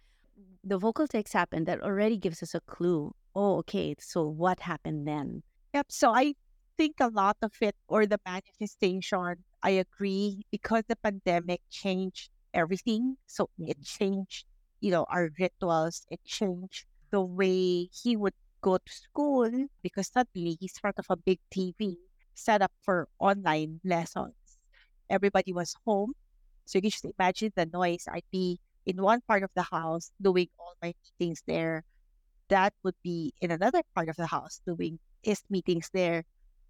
Speaker 1: The vocal takes happened. That already gives us a clue. Oh, okay. So what happened then?
Speaker 2: Yep. So I think a lot of it or the manifestation, I agree, because the pandemic changed everything. So it mm-hmm. changed, you know, our rituals. It changed the way he would go to school because suddenly he's part of a big TV set up for online lessons. Everybody was home. So you can just imagine the noise. I'd be in one part of the house doing all my meetings there. Dad would be in another part of the house doing his meetings there.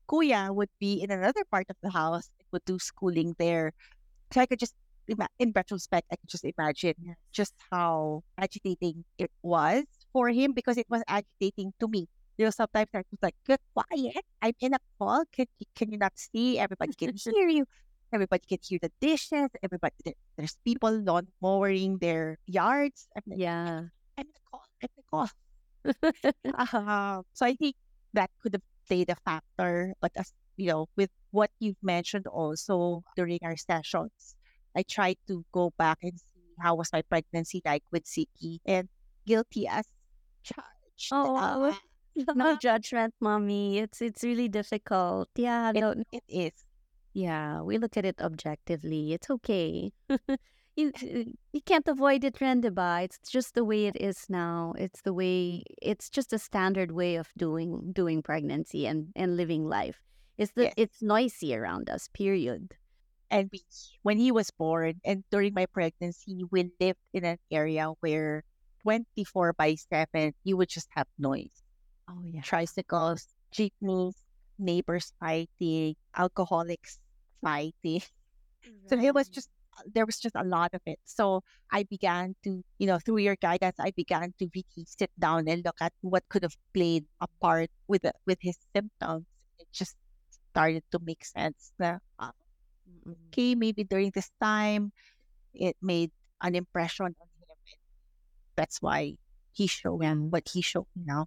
Speaker 2: Kuya would be in another part of the house and would do schooling there. So I could just, in retrospect, I could just imagine just how agitating it was for him because it was agitating to me. You know, sometimes I was like, get quiet. I'm in a call. Can, can you not see? Everybody can hear you. Everybody can hear the dishes. Everybody, there, there's people lawn mowing their yards. I'm like,
Speaker 1: Yeah.
Speaker 2: I'm a call. I'm in call. Um, so I think that could have played a factor. But as you know, with what you've mentioned also during our sessions, I tried to go back and see how was my pregnancy like with Ziggy and guilty as charged.
Speaker 1: Oh,
Speaker 2: Uh,
Speaker 1: no judgment, mommy. It's it's really difficult. Yeah,
Speaker 2: it,
Speaker 1: no.
Speaker 2: it is.
Speaker 1: Yeah, we look at it objectively. It's okay. you uh, you can't avoid it, Rendiba. It's just the way it is now. It's the way. It's just a standard way of doing doing pregnancy and and living life. It's the
Speaker 2: Yes.
Speaker 1: it's noisy around us. Period.
Speaker 2: And we, when he was born and during my pregnancy, we lived in an area where 24 by 7, you would just have noise.
Speaker 1: Oh yeah.
Speaker 2: tricycles, jeepneys, neighbors fighting, alcoholics fighting. So it was just uh, there was just a lot of it. So I began to, you know, through your guidance, I began to really sit down and look at what could have played a part with the, with his symptoms. It just started to make sense. Na, uh,
Speaker 1: mm, mm-hmm.
Speaker 2: okay, maybe during this time, it made an impression on him. That's why he showed
Speaker 1: Yeah.
Speaker 2: what he showed now.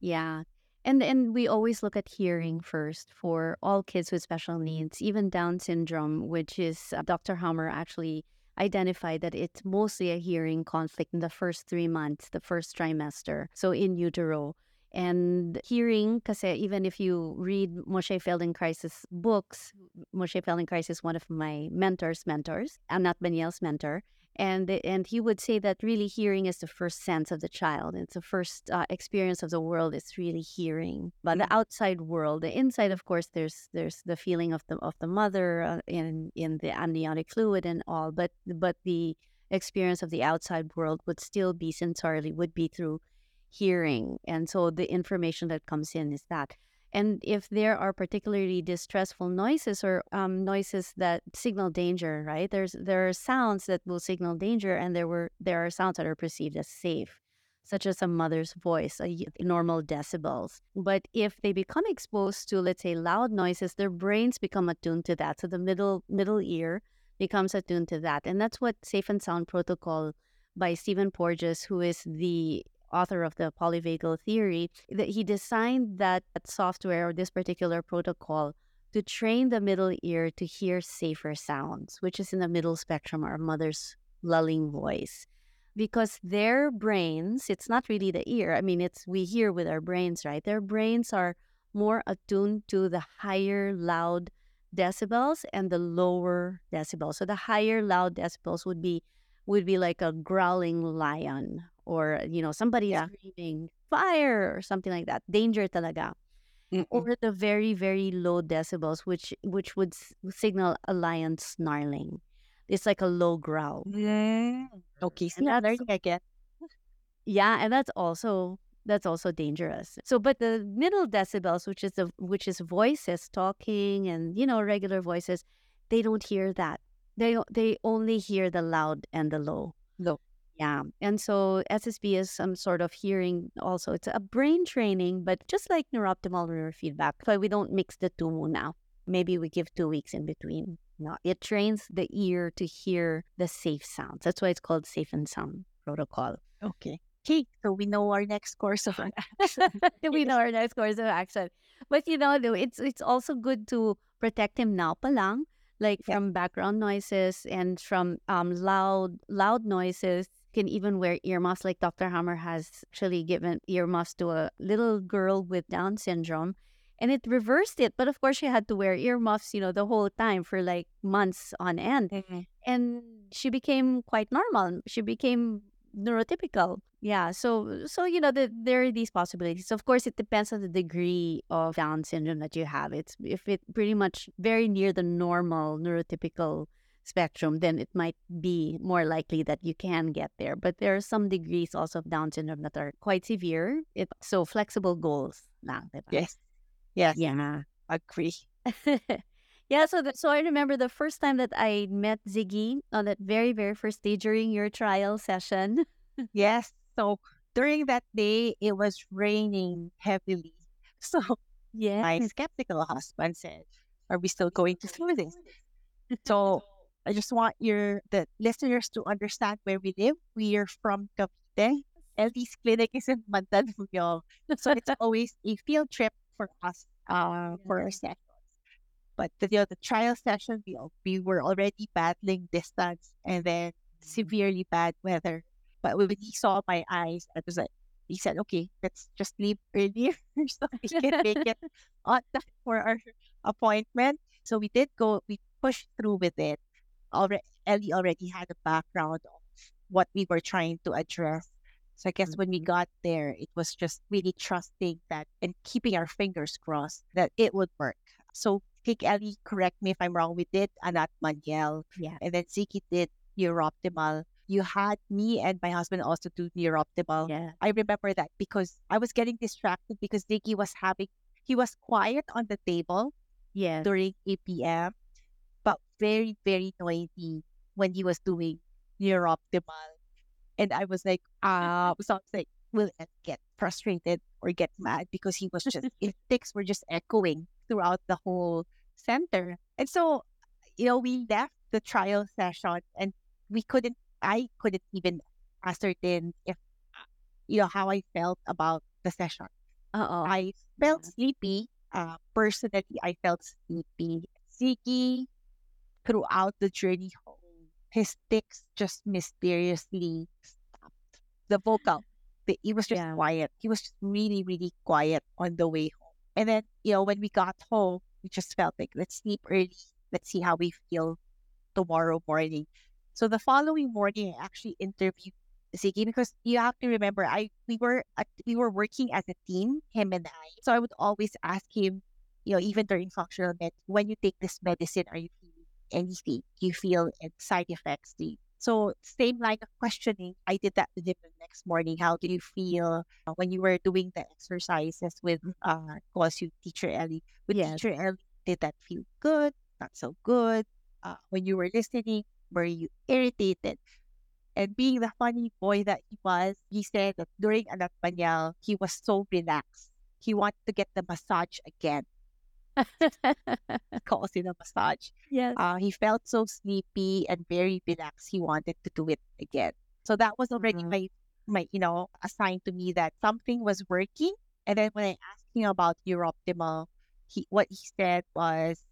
Speaker 1: Yeah. And and we always look at hearing first for all kids with special needs, even Down syndrome, which is uh, Dr. Hamer actually identified that it's mostly a hearing conflict in the first three months, the first trimester, so in utero. And hearing, because even if you read Moshe Feldenkrais's books, Moshe Feldenkrais is one of my mentors, mentors, Anat Baniel's mentor. And, and he would say that really hearing is the first sense of the child. It's the first uh, experience of the world. It's really hearing, but the outside world, the inside, of course, there's there's the feeling of the of the mother uh, in in the amniotic fluid and all. But but the experience of the outside world would still be sensorily would be through hearing. And so the information that comes in is that. And if there are particularly distressful noises or um, noises that signal danger, right? There's there are sounds that will signal danger, and there were there are sounds that are perceived as safe, such as a mother's voice, a normal decibels. But if they become exposed to, let's say, loud noises, their brains become attuned to that. So the middle middle ear becomes attuned to that, and that's what Safe and Sound Protocol by Stephen Porges, who is the author of the polyvagal theory, that he designed that software or this particular protocol to train the middle ear to hear safer sounds, which is in the middle spectrum, our mother's lulling voice. Because their brains, it's not really the ear. I mean, it's we hear with our brains, right? Their brains are more attuned to the higher loud decibels and the lower decibels. So the higher loud decibels would be would be like a growling lion or you know somebody
Speaker 2: Yeah.
Speaker 1: screaming fire or something like that danger talaga
Speaker 2: Mm-mm.
Speaker 1: or the very very low decibels which which would s- signal a lion snarling it's like a low growl
Speaker 2: Mm. Okay, I'm
Speaker 1: that's
Speaker 2: again.
Speaker 1: yeah and that's also that's also dangerous so but the middle decibels which is the which is voices talking and you know regular voices they don't hear that they they only hear the loud and the low
Speaker 2: Low.
Speaker 1: Yeah. And so SSP is some sort of hearing also. It's a brain training, but just like neuroptimal neurofeedback. But we don't mix the two now. Maybe we give two weeks in between. No, it trains the ear to hear the safe sounds. That's why it's called safe and sound protocol.
Speaker 2: Okay. Okay, so we know our next course of action.
Speaker 1: we know our next course of action. But you know, it's it's also good to protect him now palang, like
Speaker 2: Yeah.
Speaker 1: from background noises and from um loud loud noises. Can even wear earmuffs. Like Dr. Hamer has actually given earmuffs to a little girl with Down syndrome, and it reversed it. But of course, she had to wear earmuffs, you know, the whole time for like months on end
Speaker 2: Mhm.
Speaker 1: and she became quite normal. She became neurotypical. Yeah. So so you know the, there are these possibilities. Of course, it depends on the degree of Down syndrome that you have. It's if it pretty much very near the normal neurotypical spectrum, then it might be more likely that you can get there. But there are some degrees also of Down syndrome that are quite severe. It so flexible goals diba?
Speaker 2: Yes. Yes.
Speaker 1: Yeah.
Speaker 2: Agree.
Speaker 1: yeah, so that, so I remember the first time that I met Ziggy on that very very first day during your trial session.
Speaker 2: Yes. So during that day, it was raining heavily. So
Speaker 1: yeah, my
Speaker 2: skeptical husband said, Are we still going to do this? So I just want your the listeners to understand where we live. We are from Cavite. Eli's clinic is in Mandaluyong. So it's always a field trip for us uh, for our sessions. But the, you know, the trial session, we, we were already battling distance and then severely bad weather. But when he saw my eyes, I was like, he said, okay, let's just leave earlier so we can make it on time for our appointment. So we did go, we pushed through with it. Already, Eli already had a background of what we were trying to address. So I guess when we
Speaker 1: Mhm.
Speaker 2: got there, it was just really trusting that and keeping our fingers crossed that it would work. So take Eli, correct me if I'm wrong. We did Anat Baniel,
Speaker 1: Yeah.
Speaker 2: and then Ziggy did Neuroptimal. You had me and my husband also do Neuroptimal.
Speaker 1: Yeah.
Speaker 2: I remember that because I was getting distracted because Ziggy was having, he was quiet on the table
Speaker 1: yeah.
Speaker 2: during ABM, but very, very noisy when he was doing Neuroptimal. And I was like, uh, so I was like, will get frustrated or get mad because he was just, his tics were just echoing throughout the whole center. And so, you know, we left the trial session and we couldn't, I couldn't even ascertain if, you know, how I felt about the session.
Speaker 1: Uh oh.
Speaker 2: I felt
Speaker 1: Yeah.
Speaker 2: sleepy. Uh, personally, I felt sleepy. Ziggy, throughout the journey home, his tics just mysteriously stopped. The vocal, the, he was just
Speaker 1: Yeah.
Speaker 2: quiet. He was just really, really quiet on the way home. And then, you know, when we got home, we just felt like, let's sleep early. Let's see how we feel tomorrow morning. So the following morning, I actually interviewed Ziggy because you have to remember, I we were we were working as a team, him and I. So I would always ask him, you know, even during functional med, when you take this medicine, are you feeling anything? Do you feel side effects? Do you so same line of questioning. I did that with him the next morning. How do you feel uh, when you were doing the exercises with uh calls you teacher Eli? With
Speaker 1: Yes.
Speaker 2: teacher Eli, did that feel good? Not so good? Uh, when you were listening, were you irritated? And being the funny boy that he was, he said that during Anat Baniel, he was so relaxed. He wanted to get the massage again. Calls it a massage.
Speaker 1: yes.
Speaker 2: Uh, he felt so sleepy and very relaxed. He wanted to do it again. So that was already
Speaker 1: Mhm.
Speaker 2: my, my, you know, a sign to me that something was working. And then when I asked him about Neuroptimal, he what he said was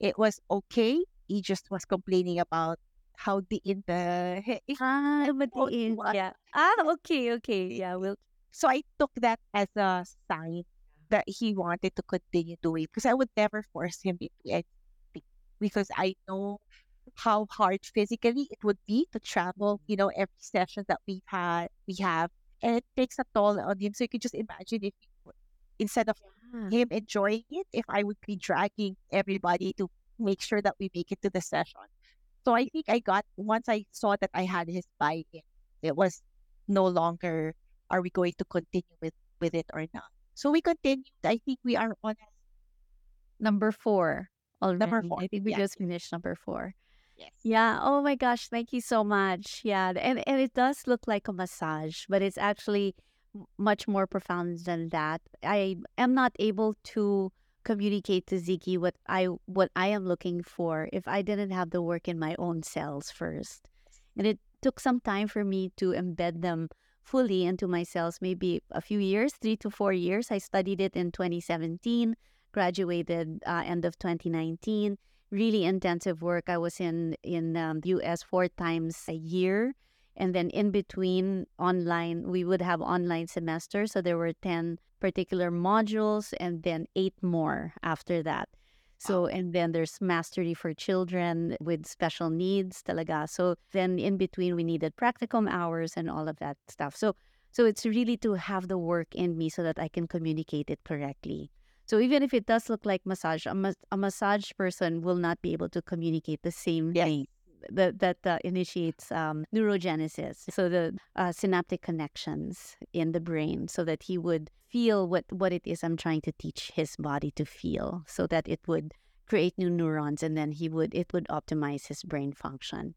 Speaker 2: it was okay. He just was complaining about how the in the
Speaker 1: Ah, matiin.
Speaker 2: was.
Speaker 1: Yeah. Ah, okay, okay. Yeah, we'll
Speaker 2: So I took that as a sign that he wanted to continue doing because I would never force him into anything because I know how hard physically it would be to travel, you know, every session that we've had, we have, and it takes a toll on him. So you can just imagine if instead of
Speaker 1: Ah,
Speaker 2: him enjoying it, if I would be dragging everybody to make sure that we make it to the session. So I think I got once I saw that I had his buy-in, it was no longer are we going to continue with with it or not. So we continued. I think we are on
Speaker 1: number four already.
Speaker 2: number four.
Speaker 1: I think we
Speaker 2: Yeah.
Speaker 1: just finished number four.
Speaker 2: Yes.
Speaker 1: Yeah. Oh my gosh. Thank you so much. Yeah. And and it does look like a massage, but it's actually much more profound than that. I am not able to communicate to Ziggy what I what I am looking for if I didn't have the work in my own cells first. And it took some time for me to embed them fully into my maybe a few years, three to four years. I studied it in 2017, graduated uh, end of 2019 really intensive work. I was in in um, US four times a year, and then in between online, we would have online semesters. So there were ten particular modules, and then eight more after that. So and then there's mastery for children with special needs, talaga. So then in between, we needed practicum hours and all of that stuff. So so it's really to have the work in me so that I can communicate it correctly. So even if it does look like massage, a, mas- a massage person will not be able to communicate the same
Speaker 2: Yes.
Speaker 1: thing that that uh, initiates um, neurogenesis. So the uh, synaptic connections in the brain, so that he would feel what what it is I'm trying to teach his body to feel, so that it would create new neurons, and then he would it would optimize his brain function.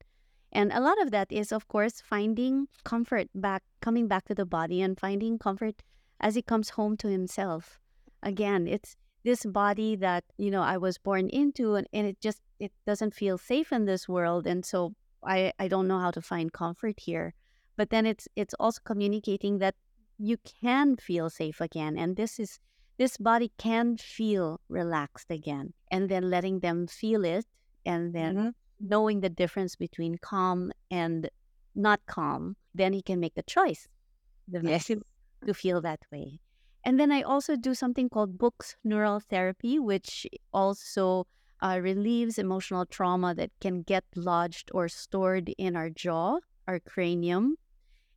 Speaker 1: And a lot of that is, of course, finding comfort back, coming back to the body, and finding comfort as he comes home to himself again it's this body that you know i was born into and, and it just it doesn't feel safe in this world and so i i don't know how to find comfort here but then it's it's also communicating that you can feel safe again and this is this body can feel relaxed again and then letting them feel it and then
Speaker 2: Mhm.
Speaker 1: knowing the difference between calm and not calm then he can make the choice the
Speaker 2: Yes.
Speaker 1: to feel that way and then I also do something called Books Neural Therapy, which also uh, relieves emotional trauma that can get lodged or stored in our jaw, our cranium,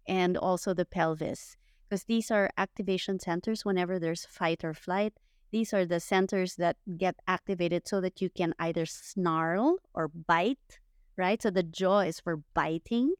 Speaker 1: and also the pelvis. Because these are activation centers whenever there's fight or flight. These are the centers that get activated so that you can either snarl or bite, right? So the jaw is for biting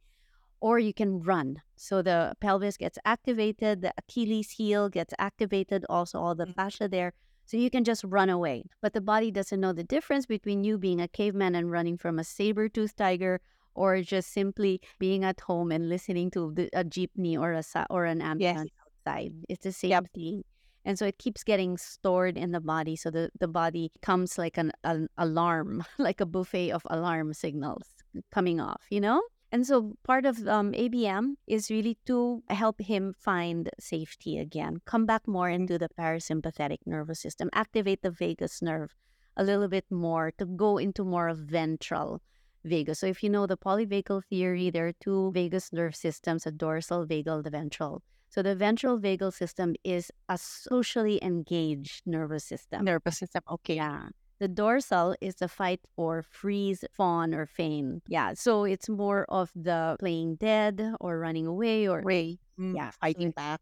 Speaker 1: or you can run. So the pelvis gets activated, the Achilles heel gets activated, also all the
Speaker 2: Mhm.
Speaker 1: fascia there. So you can just run away. But the body doesn't know the difference between you being a caveman and running from a saber-toothed tiger or just simply being at home and listening to the, a jeepney or a or an ambulance outside. It's the same
Speaker 2: Yep.
Speaker 1: thing. And so it keeps getting stored in the body. So the, the body comes like an, an alarm, like a buffet of alarm signals coming off, you know? And so part of um, ABM is really to help him find safety again, come back more into the parasympathetic nervous system, activate the vagus nerve a little bit more to go into more of ventral vagus. So if you know the polyvagal theory, there are two vagus nerve systems, a dorsal vagal, the ventral. So the ventral vagal system is a socially engaged nervous system.
Speaker 2: Nervous system. Okay.
Speaker 1: Yeah. The dorsal is the fight or freeze, fawn, or feign. Yeah. So it's more of the playing dead or running away or
Speaker 2: Ray. Mm,
Speaker 1: Yeah, so
Speaker 2: Fighting
Speaker 1: it-
Speaker 2: back.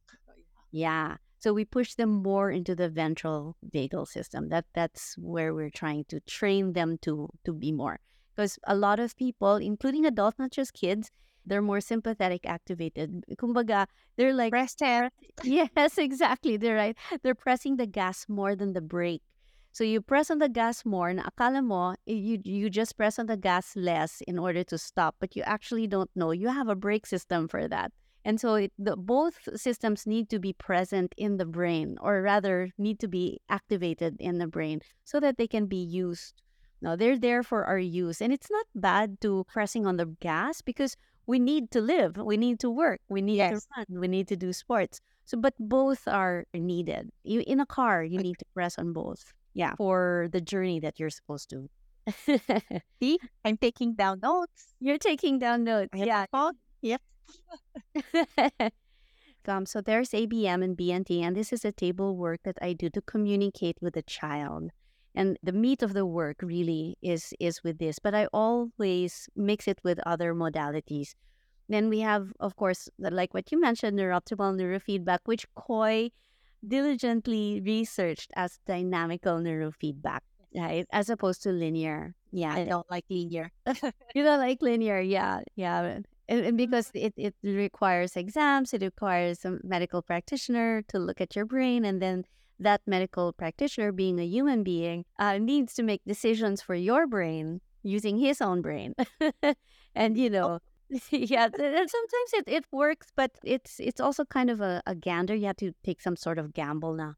Speaker 1: yeah. So we push them more into the ventral vagal system. That that's where we're trying to train them to to be more. Because a lot of people, including adults, not just kids, they're more sympathetic activated. Kumbaga, they're like
Speaker 2: Present.
Speaker 1: Yes, exactly. They're right. They're pressing the gas more than the brake. So you press on the gas more, na akala mo, eh, you, you just press on the gas less in order to stop, but you actually don't know. You have a brake system for that. And so it, the, both systems need to be present in the brain, or rather, need to be activated in the brain so that they can be used. Now, they're there for our use. And it's not bad to pressing on the gas because we need to live, we need to work, we need
Speaker 2: Yes.
Speaker 1: to run, we need to do sports. So, but both are needed. You, in a car, you need to press on both. Yeah, for the journey that you're supposed to.
Speaker 2: See, I'm taking down notes.
Speaker 1: you're taking down notes. Yeah.
Speaker 2: Yep.
Speaker 1: um, so there's ABM and BNT, and this is a table work that I do to communicate with the child. And the meat of the work really is is with this, but I always mix it with other modalities. Then we have, of course, like what you mentioned, neuroptimal neurofeedback, which Coi diligently researched as dynamical neurofeedback, right, as opposed to linear. Yeah,
Speaker 2: I don't like linear.
Speaker 1: you don't like linear, yeah, yeah. And, and because it, it requires exams, it requires a medical practitioner to look at your brain, and then that medical practitioner, being a human being, uh, needs to make decisions for your brain using his own brain. and you know, yeah, and sometimes it, it works, but it's it's also kind of a, a gander. You have to take some sort of gamble now.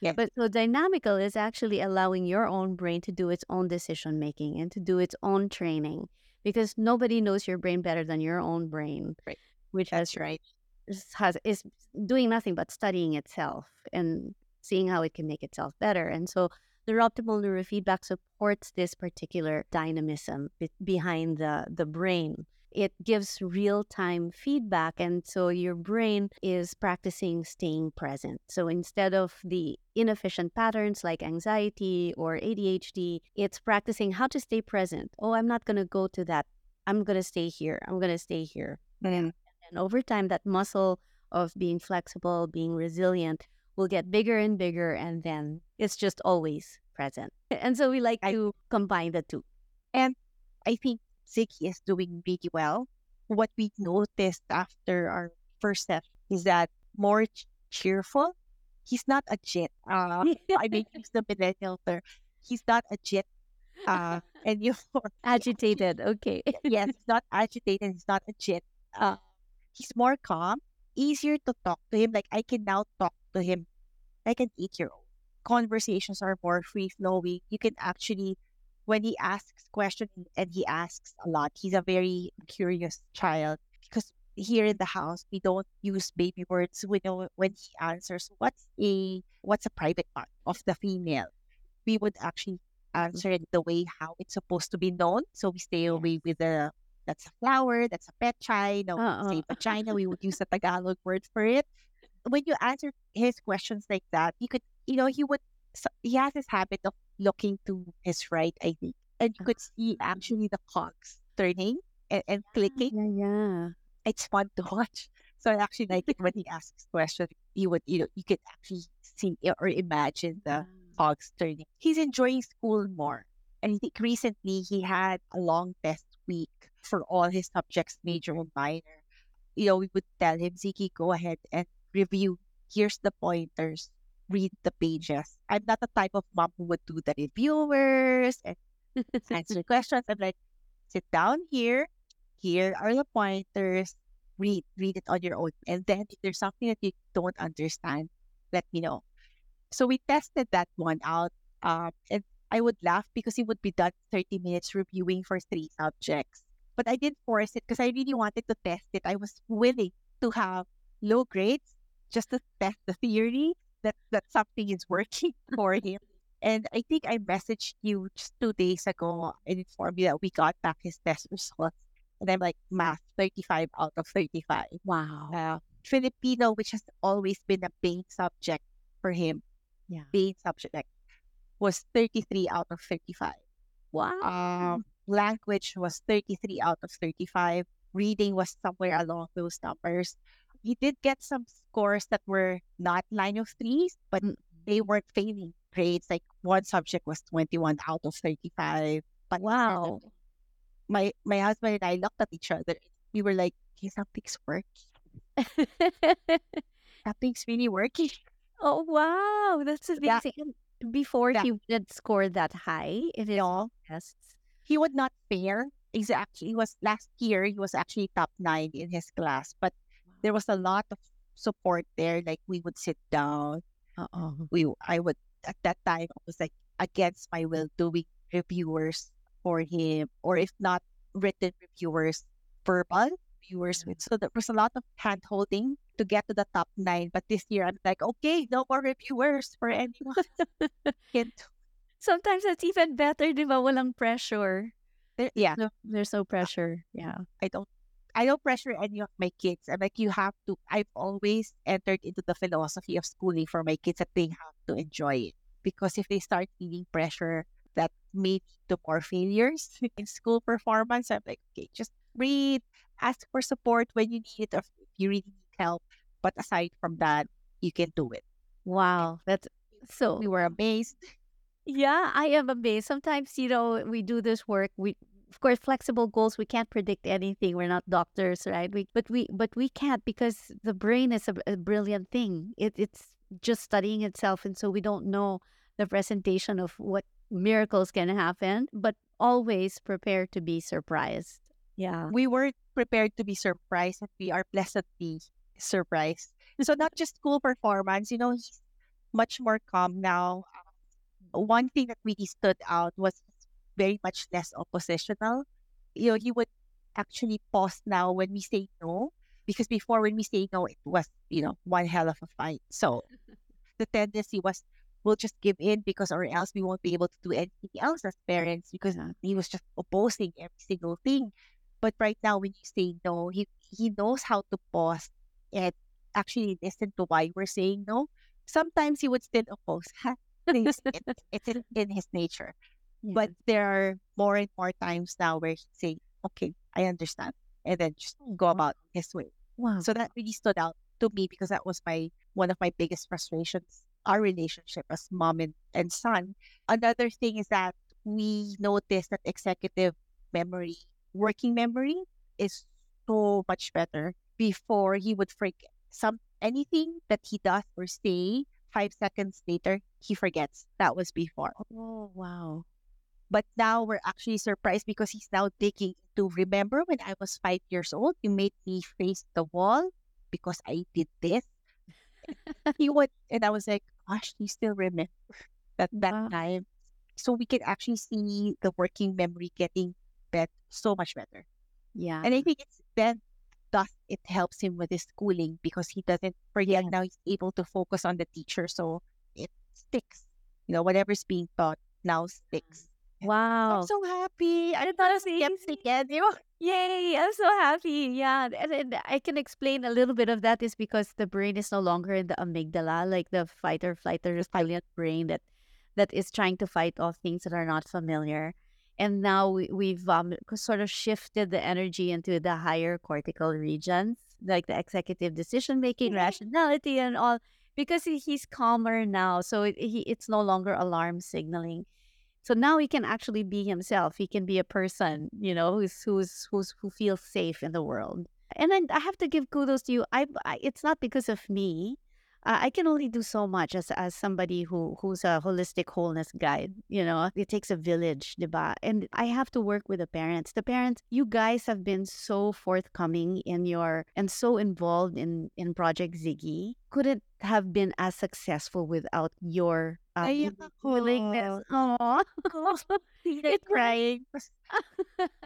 Speaker 2: Yeah.
Speaker 1: But so dynamical is actually allowing your own brain to do its own decision making and to do its own training because nobody knows your brain better than your own brain,
Speaker 2: Right.
Speaker 1: which has
Speaker 2: right.
Speaker 1: has is doing nothing but studying itself and seeing how it can make itself better. And so the optimal neurofeedback supports this particular dynamism be- behind the the brain. It gives real time feedback, and so your brain is practicing staying present. So instead of the inefficient patterns like anxiety or ADHD, it's practicing how to stay present. Oh, I'm not going to go to that. I'm going to stay here. I'm going to stay here.
Speaker 2: Mm.
Speaker 1: And over time, that muscle of being flexible, being resilient will get bigger and bigger. And then it's just always present. And so we like
Speaker 2: I-
Speaker 1: to combine the two.
Speaker 2: And I think Ziggy is doing really well. What we noticed after our first session is that more ch- cheerful. He's not a jit. Uh, I may use the millennial term. He's not a jit uh, anymore.
Speaker 1: Agitated. Okay.
Speaker 2: yes, he's not agitated. He's not a jit. Uh, he's more calm, easier to talk to him. Like I can now talk to him like an eight year old. Conversations are more free flowing. You can actually, when he asks questions and he asks a lot, he's a very curious child because here in the house we don't use baby words. We know when he answers what's a what's a private part of the female. We would actually answer it the way how it's supposed to be known. So we stay away with the that's a flower, that's a pet chai. No,
Speaker 1: Uh-uh.
Speaker 2: say vagina, we would use a Tagalog word for it. When you answer his questions like that, you could, you know, he would, he has this habit of looking to his right, I think. And you could ah. see actually the cogs turning and, and clicking.
Speaker 1: Yeah, yeah.
Speaker 2: It's fun to watch. So I actually like it when he asks questions. You would, you know, you could actually see or imagine the cogs turning. He's enjoying school more. And I think recently he had a long test week for all his subjects, major and minor. You know, we would tell him, Ziggy, go ahead and review. Here's the pointers. Read the pages. I'm not the type of mom who would do the reviewers and answer questions. I'm like, sit down here. Here are the pointers. Read, read it on your own. And then if there's something that you don't understand, let me know. So we tested that one out. Um, and I would laugh because it would be done 30 minutes reviewing for three subjects. But I didn't force it because I really wanted to test it. I was willing to have low grades just to test the theory that, that something is working for him. And I think I messaged you just two days ago and informed you that we got back his test results. And I'm like, math, 35 out of 35.
Speaker 1: Wow.
Speaker 2: Uh, Filipino, which has always been a main subject for him,
Speaker 1: Yeah.
Speaker 2: main subject was 33 out of 35.
Speaker 1: Wow.
Speaker 2: Um, language was 33 out of 35. Reading was somewhere along those numbers. He did get some scores that were not line of threes, but
Speaker 1: Mm.
Speaker 2: they weren't failing grades. Like one subject was 21 out of 35. But
Speaker 1: Wow.
Speaker 2: my my husband and I looked at each other. We were like, okay, something's working. Something's really working.
Speaker 1: oh wow, that's
Speaker 2: Yeah.
Speaker 1: amazing. And before
Speaker 2: Yeah.
Speaker 1: he didn't score that high in his
Speaker 2: No,
Speaker 1: tests.
Speaker 2: he would not fare. Exactly. He was last year, he was actually top nine in his class, but there was a lot of support there. Like we would sit down.
Speaker 1: Uh-oh.
Speaker 2: We I would at that time I was like against my will doing reviewers for him, or if not written reviewers, verbal reviewers with so there was a lot of hand holding to get to the top nine. But this year I'm like, okay, no more reviewers for anyone.
Speaker 1: Sometimes it's even better, di ba? Walang pressure.
Speaker 2: there- yeah.
Speaker 1: No, there's no pressure. Yeah.
Speaker 2: I don't I don't pressure any of my kids. I'm like, you have to I've always entered into the philosophy of schooling for my kids that they have to enjoy it. Because if they start feeling pressure, that may lead to more failures in school performance. I'm like, okay, just read, ask for support when you need it or if you really need help. But aside from that, you can do it.
Speaker 1: Wow. That's so
Speaker 2: We were amazed.
Speaker 1: Yeah, I am amazed. Sometimes, you know, we do this work. We, of course, flexible goals. We can't predict anything. We're not doctors, right? We, but we, but we can't because the brain is a, a brilliant thing. It, it's just studying itself, and so we don't know the presentation of what miracles can happen. But always prepare to be surprised. Yeah.
Speaker 2: we were prepared to be surprised and we are pleasantly surprised. So not just school performance, you know, he's much more calm now. One thing that really stood out was he's very much less oppositional. You know, he would actually pause now when we say no, because before when we say no, it was, you know, one hell of a fight. So the tendency was we'll just give in because or else we won't be able to do anything else as parents because he was just opposing every single thing. But right now, when you say no, he he knows how to pause and actually listen to why we're saying no. Sometimes he would still oppose. It's, it, it's in, in his nature. But there are more and more times now where he say, "Okay, I understand," and then just oh, go about his way.
Speaker 1: wow.
Speaker 2: So that really stood out to me because that was my one of my biggest frustrations. Our relationship as mom and, and son. Another thing is that we noticed that executive memory, working memory, is so much better. Before he would forget some anything that he does or say five seconds later, he forgets. That was before.
Speaker 1: oh wow.
Speaker 2: But now we're actually surprised because he's now digging to remember when I was five years old, you made me face the wall because I did this. he would, and I was like, gosh, you still remember that that
Speaker 1: Wow.
Speaker 2: time. So we can actually see the working memory getting bet so much better.
Speaker 1: Yeah.
Speaker 2: And I think it's then thus it helps him with his schooling because he doesn't forget
Speaker 1: Yeah.
Speaker 2: now he's able to focus on the teacher. So it sticks. You know, whatever's being taught now sticks.
Speaker 1: Wow.
Speaker 2: I'm so happy. I'm
Speaker 1: That's
Speaker 2: not
Speaker 1: amazing.
Speaker 2: skeptic again. You know?
Speaker 1: Yay, I'm so happy. Yeah. And, and I can explain a little bit of that is because the brain is no longer in the amygdala, like the fight or flight or resilient brain that that is trying to fight off things that are not familiar. And now we, we've um, sort of shifted the energy into the higher cortical regions, like the executive decision making,
Speaker 2: Mhm.
Speaker 1: rationality, and all, because he, he's calmer now. So it, he, it's no longer alarm signaling. So now he can actually be himself. He can be a person, you know, who's who's who's who feels safe in the world. And then I have to give kudos to you. I, I it's not because of me. Uh, I can only do so much as as somebody who who's a holistic wholeness guide. You know, it takes a village, diba? And I have to work with the parents. The parents, you guys have been so forthcoming in your and so involved in in Project Ziggy. Couldn't have been as successful without your uh, willingness. Aww.
Speaker 2: It's crying.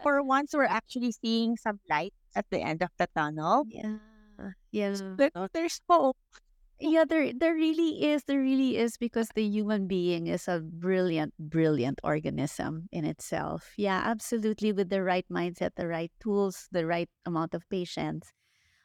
Speaker 2: For once, we're actually seeing some light at the end of the tunnel.
Speaker 1: Yeah. Yeah.
Speaker 2: There- There's hope.
Speaker 1: Yeah, there there really is. There really is because the human being is a brilliant, brilliant organism in itself. Yeah, absolutely. With the right mindset, the right tools, the right amount of patience.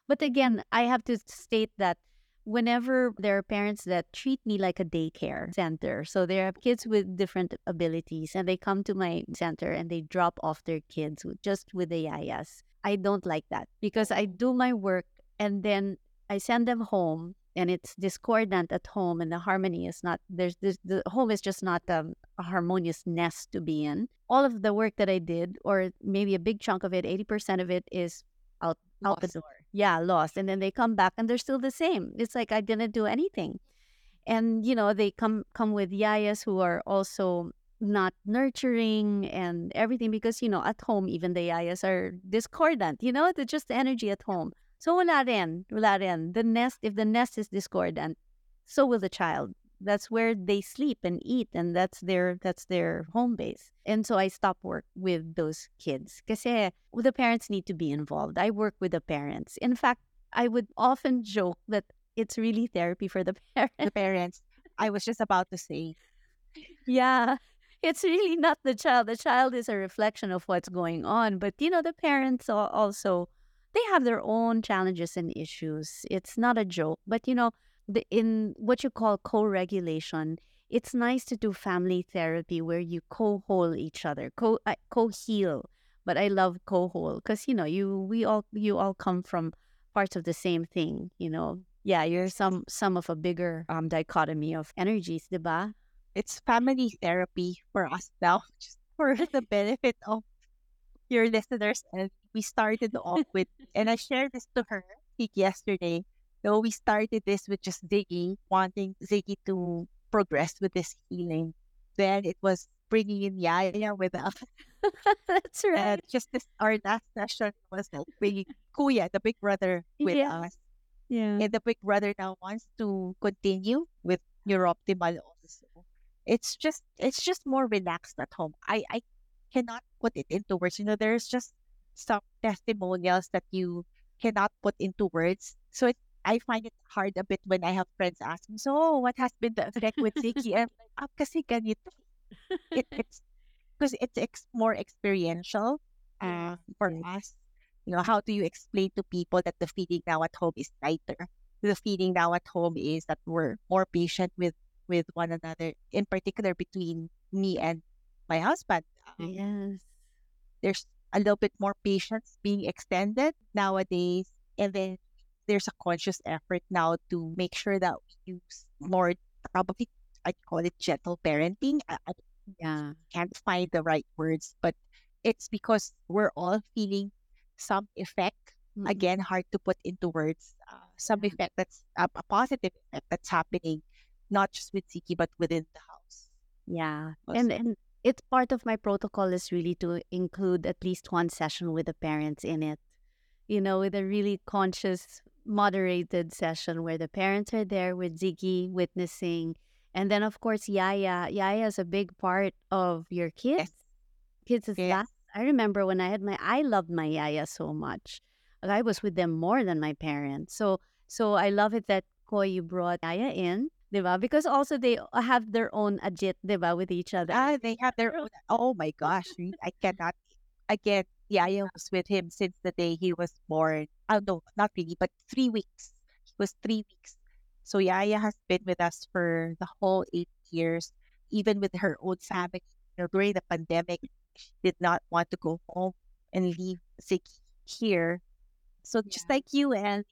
Speaker 1: But again, I have to state that whenever there are parents that treat me like a daycare center, so there are kids with different abilities and they come to my center and they drop off their kids just with the yayas. I don't like that because I do my work and then I send them home and it's discordant at home and the harmony is not there's this the home is just not um, a harmonious nest to be in. All of the work that i did or maybe a big chunk of it 80% of it is out out the door yeah lost and then they come back and they're still the same. It's like i didn't do anything. And you know they come come with yayas who are also not nurturing and everything because you know at home even the yayas are discordant you know it's just the energy at home so wala rin, wala rin. The nest, if the nest is discordant, so will the child. That's where they sleep and eat, and that's their that's their home base. And so I stop work with those kids because eh, the parents need to be involved. I work with the parents. In fact, I would often joke that it's really therapy for the parents.
Speaker 2: The parents. I was just about to say.
Speaker 1: Yeah. It's really not the child. The child is a reflection of what's going on. But, you know, the parents al- also, they have their own challenges and issues. It's not a joke. But, you know, the, in what you call co regulation, it's nice to do family therapy where you co heal each other, co uh, co heal. But I love co heal because, you know, you we all you all come from parts of the same thing, you know. Yeah, you're some some of a bigger um dichotomy of energies, diba?
Speaker 2: It's family therapy for us now, just for the benefit of your listeners. And we started off with, and I shared this to her yesterday. So we started this with just Ziggy, wanting Ziggy to progress with this healing. Then it was bringing in Yaya with us.
Speaker 1: That's right.
Speaker 2: And just this, our last session was like bringing Kuya, the big brother, with
Speaker 1: Yeah.
Speaker 2: us.
Speaker 1: Yeah.
Speaker 2: And the big brother now wants to continue with NeurOptimal also. It's just it's just more relaxed at home. I I cannot put it into words. You know, there's just some testimonials that you cannot put into words. So it I find it hard a bit when I have friends asking, so what has been the effect with Ziggy? I'm like, ah, kasi ganito. It, it's because it's ex- more experiential uh, for us. You know, how do you explain to people that the feeding now at home is lighter? The feeding now at home is that we're more patient with with one another, in particular between me and my husband. Um,
Speaker 1: Yes.
Speaker 2: there's a little bit more patience being extended nowadays, and then there's a conscious effort now to make sure that we use more probably I call it gentle parenting. I, I
Speaker 1: Yeah.
Speaker 2: can't find the right words, but it's because we're all feeling some effect.
Speaker 1: Mm-mm.
Speaker 2: Again, hard to put into words. Uh, some
Speaker 1: Yeah.
Speaker 2: effect that's a, a positive effect that's happening, not just with Ziggy, but within the house.
Speaker 1: Yeah. And and it's part of my protocol is really to include at least one session with the parents in it. You know, with a really conscious, moderated session where the parents are there with Ziggy witnessing. And then of course Yaya. Yaya is a big part of your kids.
Speaker 2: Yes.
Speaker 1: Kids is
Speaker 2: Yes.
Speaker 1: that. I remember when I had my I loved my Yaya so much. I was with them more than my parents. So so I love it that Coi you brought Yaya in, diba? Because also they have their own ajit, diba, with each other.
Speaker 2: Ah, they have their own. Oh my gosh? I cannot. Again, Yaya was with him since the day he was born. Oh no, not really, but three weeks. He was three weeks. So Yaya has been with us for the whole eight years, even with her own family. You know, during the pandemic, she did not want to go home and leave Ziggy here. So just like you and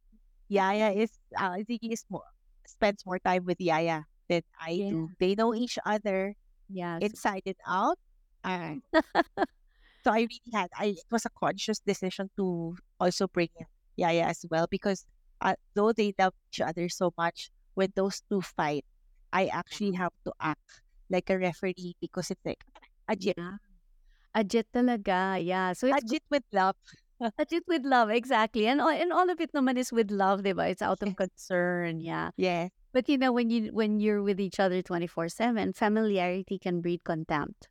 Speaker 2: Yaya is, uh, Ziggy is more spends more time with Yaya than I
Speaker 1: Yeah.
Speaker 2: do. They know each other
Speaker 1: yeah.
Speaker 2: inside and out. Uh, so I really had I it was a conscious decision to also bring in Yaya as well because uh, though they love each other so much, when those two fight, I actually have to act like a referee because it's like ajit,
Speaker 1: Yeah. Ajit talaga. Yeah. So it's
Speaker 2: ajit with love.
Speaker 1: Ajit with love. Exactly. And all, and all of it naman is with love, diba? It's out of concern. Yeah.
Speaker 2: Yeah.
Speaker 1: But you know, when you when you're with each other 24/7, familiarity can breed contempt.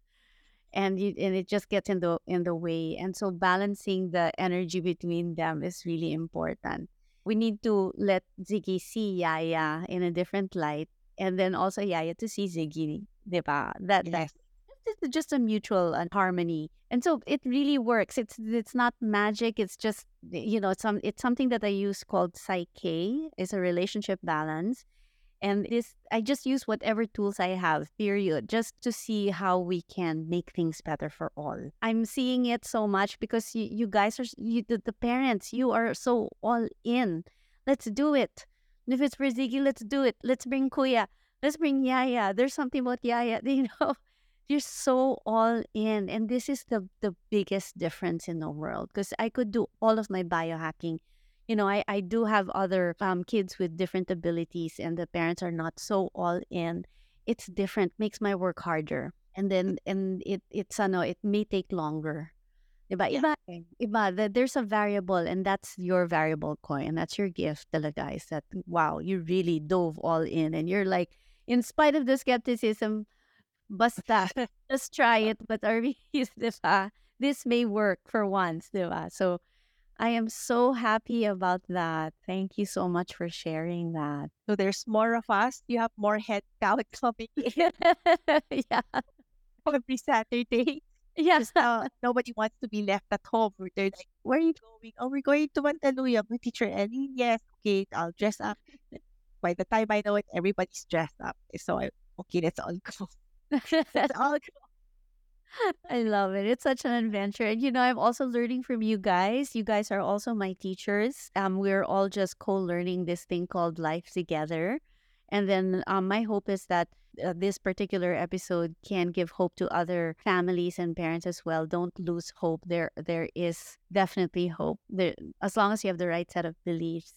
Speaker 1: And you, and it just gets in the in the way. And so balancing the energy between them is really important. We need to let Ziggy see Yaya in a different light and then also Yaya to see Ziggy, diba? That
Speaker 2: yes.
Speaker 1: Is just a mutual uh, harmony. And so it really works. It's it's not magic. It's just you know, it's some it's something that I use called PSYCH-K. It's a relationship balance. And this I just use whatever tools I have, period, just to see how we can make things better for all. I'm seeing it so much because you, you guys are you, the, the parents, you are so all in. Let's do it. If it's for Ziggy, let's do it. Let's bring Kuya. Let's bring Yaya. There's something about Yaya. You know, you're so all in. And this is the, the biggest difference in the world because I could do all of my biohacking. You know, I, I do have other um, kids with different abilities and the parents are not so all in. It's different, makes my work harder. And then, and it, it's, ano, it may take longer. Iba,
Speaker 2: Yeah.
Speaker 1: iba, iba. That there's a variable and that's your variable coin. That's your gift talaga is that, wow, you really dove all in and you're like, in spite of the skepticism, basta, just try it. But are we, diba? This may work for once, diba? So I am so happy about that. Thank you so much for sharing that.
Speaker 2: So there's more of us. You have more head count coming
Speaker 1: yeah.
Speaker 2: every Saturday. Just uh, nobody wants to be left at home. They're like, where are you going? Oh, we're going to with teacher Eli. Yes, okay, I'll dress up. By the time I know it, everybody's dressed up. So I, okay, let's all go. Let's all.
Speaker 1: I love it. It's such an adventure. And you know, I'm also learning from you guys. You guys are also my teachers. Um, we're all just co-learning this thing called life together. And then um, my hope is that uh, this particular episode can give hope to other families and parents as well. Don't lose hope. There there is definitely hope. There as long as you have the right set of beliefs,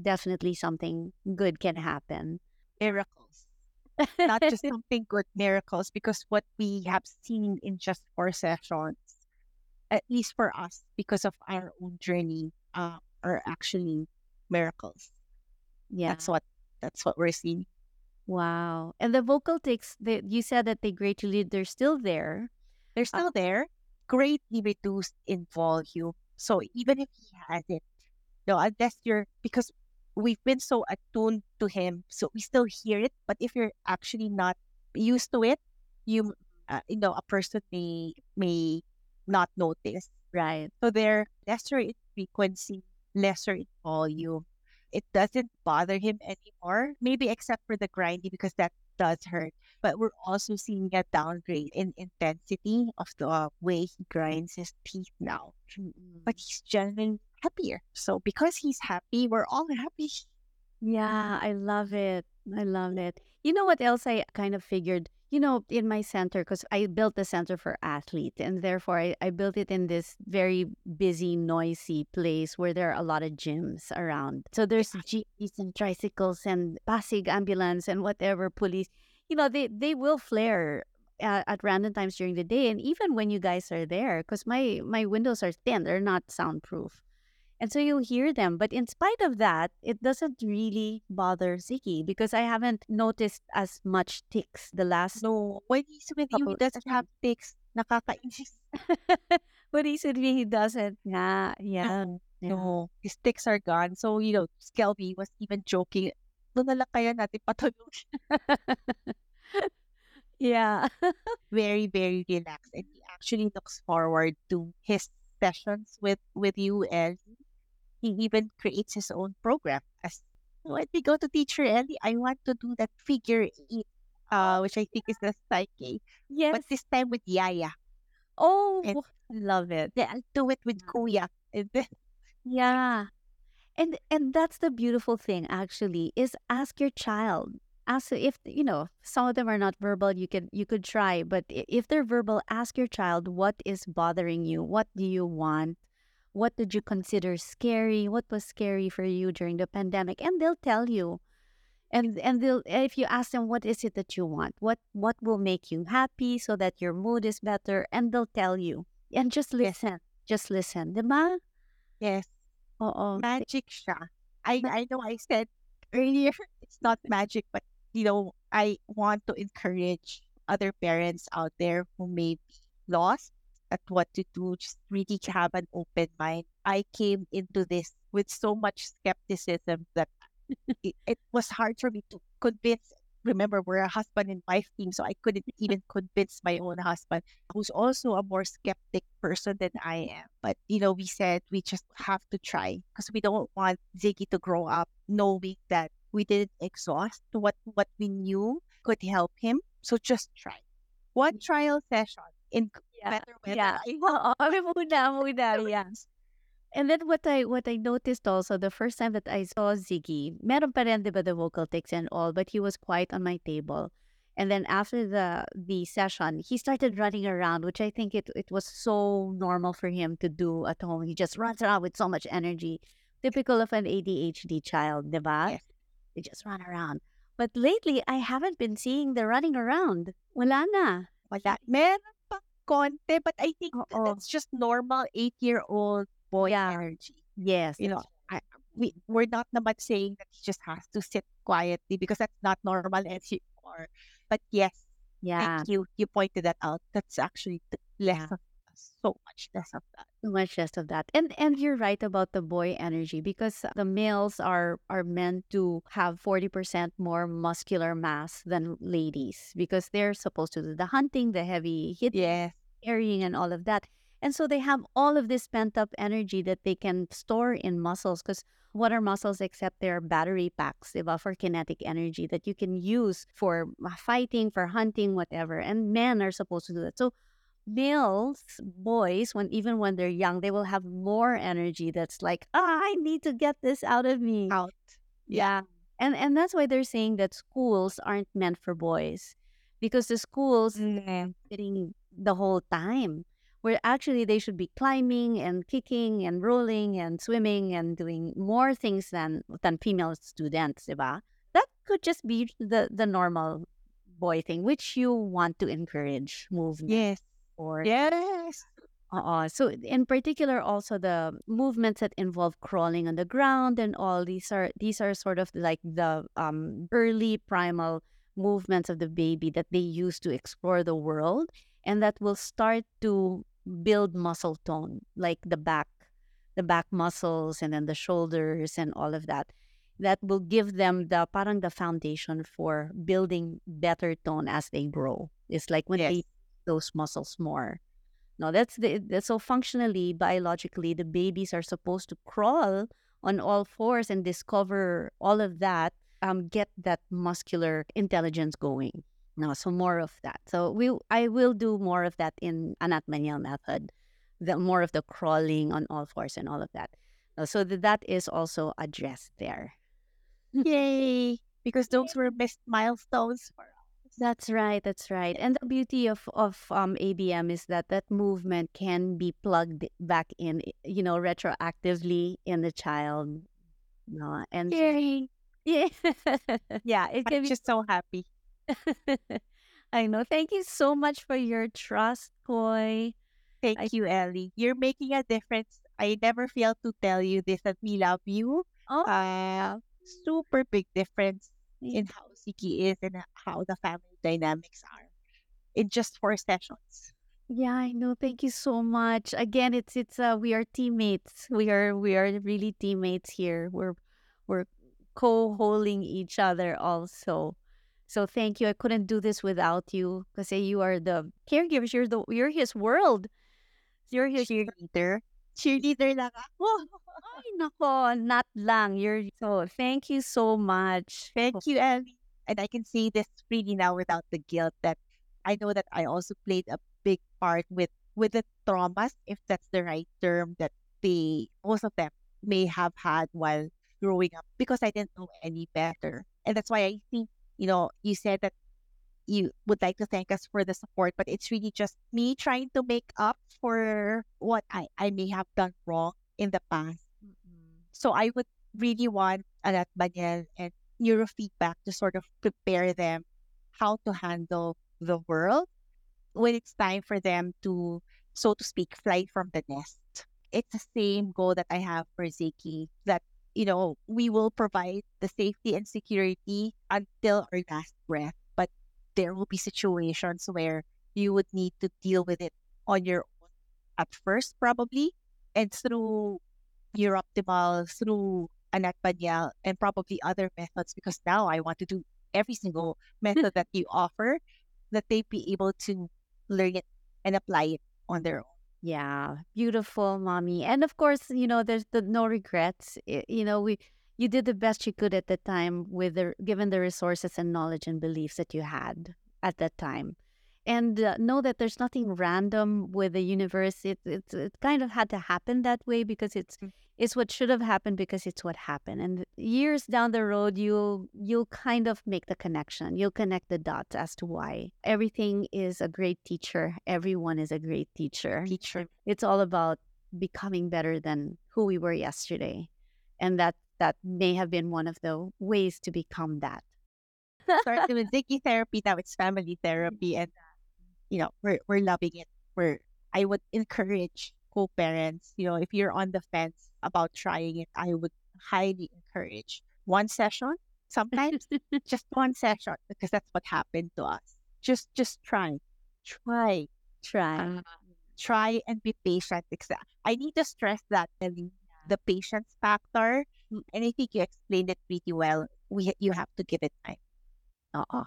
Speaker 1: definitely something good can happen.
Speaker 2: Miracles. Not just something good, miracles. Because what we have seen in just four sessions, at least for us, because of our own journey, uh, are actually miracles.
Speaker 1: yeah.
Speaker 2: That's what that's what we're seeing.
Speaker 1: Wow. And the vocal tics that you said that they greatly, they're still there.
Speaker 2: They're
Speaker 1: Uh,
Speaker 2: still there, greatly reduced in volume. So even if he has it, no, unless you're because we've been so attuned to him, so we still hear it. But if you're actually not used to it, you uh, you know a person may may not notice.
Speaker 1: Right.
Speaker 2: So they're lesser in frequency, lesser in volume. It doesn't bother him anymore, maybe except for the grindy because that does hurt. But we're also seeing a downgrade in intensity of the uh, way he grinds his teeth now. But he's genuinely happier. So because he's happy, we're all happy.
Speaker 1: Yeah, I love it. I love it. You know what else I kind of figured? You know, in my center, because I built the center for athletes, and therefore I, I built it in this very busy, noisy place where there are a lot of gyms around. So there's jeeps and tricycles and Pasig ambulance and whatever police. You know, they, they will flare at, at random times during the day, and even when you guys are there, because my my windows are thin, they're not soundproof. And so you'll hear them. But in spite of that, it doesn't really bother Ziggy because I haven't noticed as much tics the last.
Speaker 2: No, when he's with you, he doesn't have tics. Nakakainis.
Speaker 1: but he said he doesn't. Yeah, yeah.
Speaker 2: No, his tics are gone. So, you know, Skelby was even joking. Doon na lang kaya natin patulog.
Speaker 1: Yeah.
Speaker 2: very, very relaxed. And he actually looks forward to his sessions with, with you and he even creates his own program. As when we go to teacher Eli, I want to do that figure eight, uh, which I think is the PSYCH-K.
Speaker 1: yes.
Speaker 2: But this time with Yaya.
Speaker 1: oh,
Speaker 2: and-
Speaker 1: love it.
Speaker 2: Then I'll do it with Kuya. And then
Speaker 1: Yeah. And and that's the beautiful thing actually is ask your child. Ask if you know some of them are not verbal you can you could try but if they're verbal ask your child what is bothering you? What do you want? What did you consider scary? What was scary for you during the pandemic? And they'll tell you. And and they'll if you ask them what is it that you want? What what will make you happy so that your mood is better? And they'll tell you. And just
Speaker 2: Yes.
Speaker 1: listen just listen. Diba
Speaker 2: yes,
Speaker 1: Oo.
Speaker 2: magic siya. I I know I said earlier it's not magic, but you know, I want to encourage other parents out there who may be lost at what to do, just really to have an open mind. I came into this with so much skepticism that it, it was hard for me to convince remember we're a husband and wife team, so I couldn't even convince my own husband, who's also a more skeptic person than I am. But you know, we said we just have to try because we don't want Ziggy to grow up knowing that we didn't exhaust what what we knew could help him. So just try. One trial session in
Speaker 1: Yeah.
Speaker 2: better weather.
Speaker 1: Yeah.
Speaker 2: I
Speaker 1: Oo, muna, muna, yeah. And then what I what I noticed also the first time that I saw Ziggy, meron pa rin 'di ba the vocal tics and all, but he was quiet on my table. And then after the the session, he started running around, which I think it it was so normal for him to do at home. He just runs around with so much energy, typical of an ADHD child, 'di ba?
Speaker 2: Yes.
Speaker 1: They just run around. But lately, I haven't been seeing the running around. Wala na.
Speaker 2: Wala. Meron pa konti, but I think
Speaker 1: Oo.
Speaker 2: that's just normal eight-year-old boy
Speaker 1: Yeah.
Speaker 2: energy.
Speaker 1: Yes.
Speaker 2: You know, I, we we're not naman saying that he just has to sit quietly because that's not normal anymore. But yes,
Speaker 1: Yeah.
Speaker 2: thank you. You pointed that out. That's actually less
Speaker 1: Yeah.
Speaker 2: of so much less of that.
Speaker 1: So much less of that. And and you're right about the boy energy because the males are are meant to have 40% more muscular mass than ladies because they're supposed to do the hunting, the heavy hit
Speaker 2: Yes.
Speaker 1: carrying and all of that. And so they have all of this pent up energy that they can store in muscles because what are muscles except they're battery packs diba, for kinetic energy that you can use for fighting, for hunting, whatever. And men are supposed to do that. So males, boys, when even when they're young, they will have more energy that's like, ah, I need to get this out of me.
Speaker 2: Out.
Speaker 1: Yeah. And and that's why they're saying that schools aren't meant for boys. Because the schools
Speaker 2: Mm.
Speaker 1: sitting the whole time. Where actually they should be climbing and kicking and rolling and swimming and doing more things than than female students, diba? That could just be the the normal boy thing, which you want to encourage movement
Speaker 2: Yes.
Speaker 1: or
Speaker 2: Yes.
Speaker 1: Oo. So in particular also the movements that involve crawling on the ground and all these are these are sort of like the um early primal movements of the baby that they use to explore the world and that will start to build muscle tone like the back the back muscles and then the shoulders and all of that that will give them the parang the foundation for building better tone as they grow it's like when
Speaker 2: Yes.
Speaker 1: they those muscles more no, that's the that's so functionally, biologically, the babies are supposed to crawl on all fours and discover all of that, um, get that muscular intelligence going. No, so more of that. So we I will do more of that in Anat Baniel method. The more of the crawling on all fours and all of that. Uh, So that that is also addressed there.
Speaker 2: Yay. Because those were best milestones for us.
Speaker 1: That's right. That's right. And the beauty of of um ABM is that that movement can be plugged back in, you know, retroactively in the child. No, and
Speaker 2: Yay.
Speaker 1: yeah, yeah, it
Speaker 2: I'm
Speaker 1: can be.
Speaker 2: just so happy.
Speaker 1: I know. Thank you so much for your trust, Coi.
Speaker 2: Thank
Speaker 1: I-
Speaker 2: you, Eli. You're making a difference. I never fail to tell you this that we love you.
Speaker 1: Oh,
Speaker 2: Uh, super big difference
Speaker 1: Yeah.
Speaker 2: in how Ziggy is and how the family dynamics are in just four sessions.
Speaker 1: yeah, I know. Thank you so much. Again, it's it's uh we are teammates. We are we are really teammates here. We're we're co-holding each other also. So thank you. I couldn't do this without you because eh, you are the caregivers. You're the you're his world. You're his
Speaker 2: Cheerleader. Cheerleader lang oh, ako.
Speaker 1: Ay, nako, not lang. You're so thank you so much.
Speaker 2: Thank you, Eli. And I can say this freely now without the guilt that I know that I also played a big part with with the traumas, if that's the right term, that they most of them may have had while growing up because I didn't know any better. And that's why I think, you know, you said that you would like to thank us for the support, but it's really just me trying to make up for what I, I may have done wrong in the past. Mm-hmm. So I would really want Anat Baniel and neurofeedback to sort of prepare them how to handle the world when it's time for them to, so to speak, fly from the nest. It's the same goal that I have for Ziggy that, you know, we will provide the safety and security until our last breath. But there will be situations where you would need to deal with it on your own at first, probably, and through NeurOptimal, through Anat Baniel, and probably other methods because now I want to do every single method that you offer, that they be able to learn it and apply it on their own.
Speaker 1: Yeah, beautiful, mommy. And of course, you know, there's the no regrets. I- you know, we you did the best you could at the time with the given the resources and knowledge and beliefs that you had at that time. And uh, know that there's nothing random with the universe. It, it it kind of had to happen that way because it's
Speaker 2: Mm.
Speaker 1: it's what should have happened because it's what happened. And years down the road, you'll you'll kind of make the connection. You'll connect the dots as to why everything is a great teacher. Everyone is a great teacher
Speaker 2: Teacher.
Speaker 1: it's all about becoming better than who we were yesterday and that that may have been one of the ways to become that
Speaker 2: Started with Ziggy therapy, now it's family therapy, and you know we're we're loving it. We're I would encourage co-parents. You know, if you're on the fence about trying it, I would highly encourage one session. Sometimes just one session because that's what happened to us. Just just try, try,
Speaker 1: try
Speaker 2: try and be patient. I need to stress that Eli, the patience factor,
Speaker 1: Mm.
Speaker 2: and I think you explained it pretty well. We you have to give it time.
Speaker 1: uh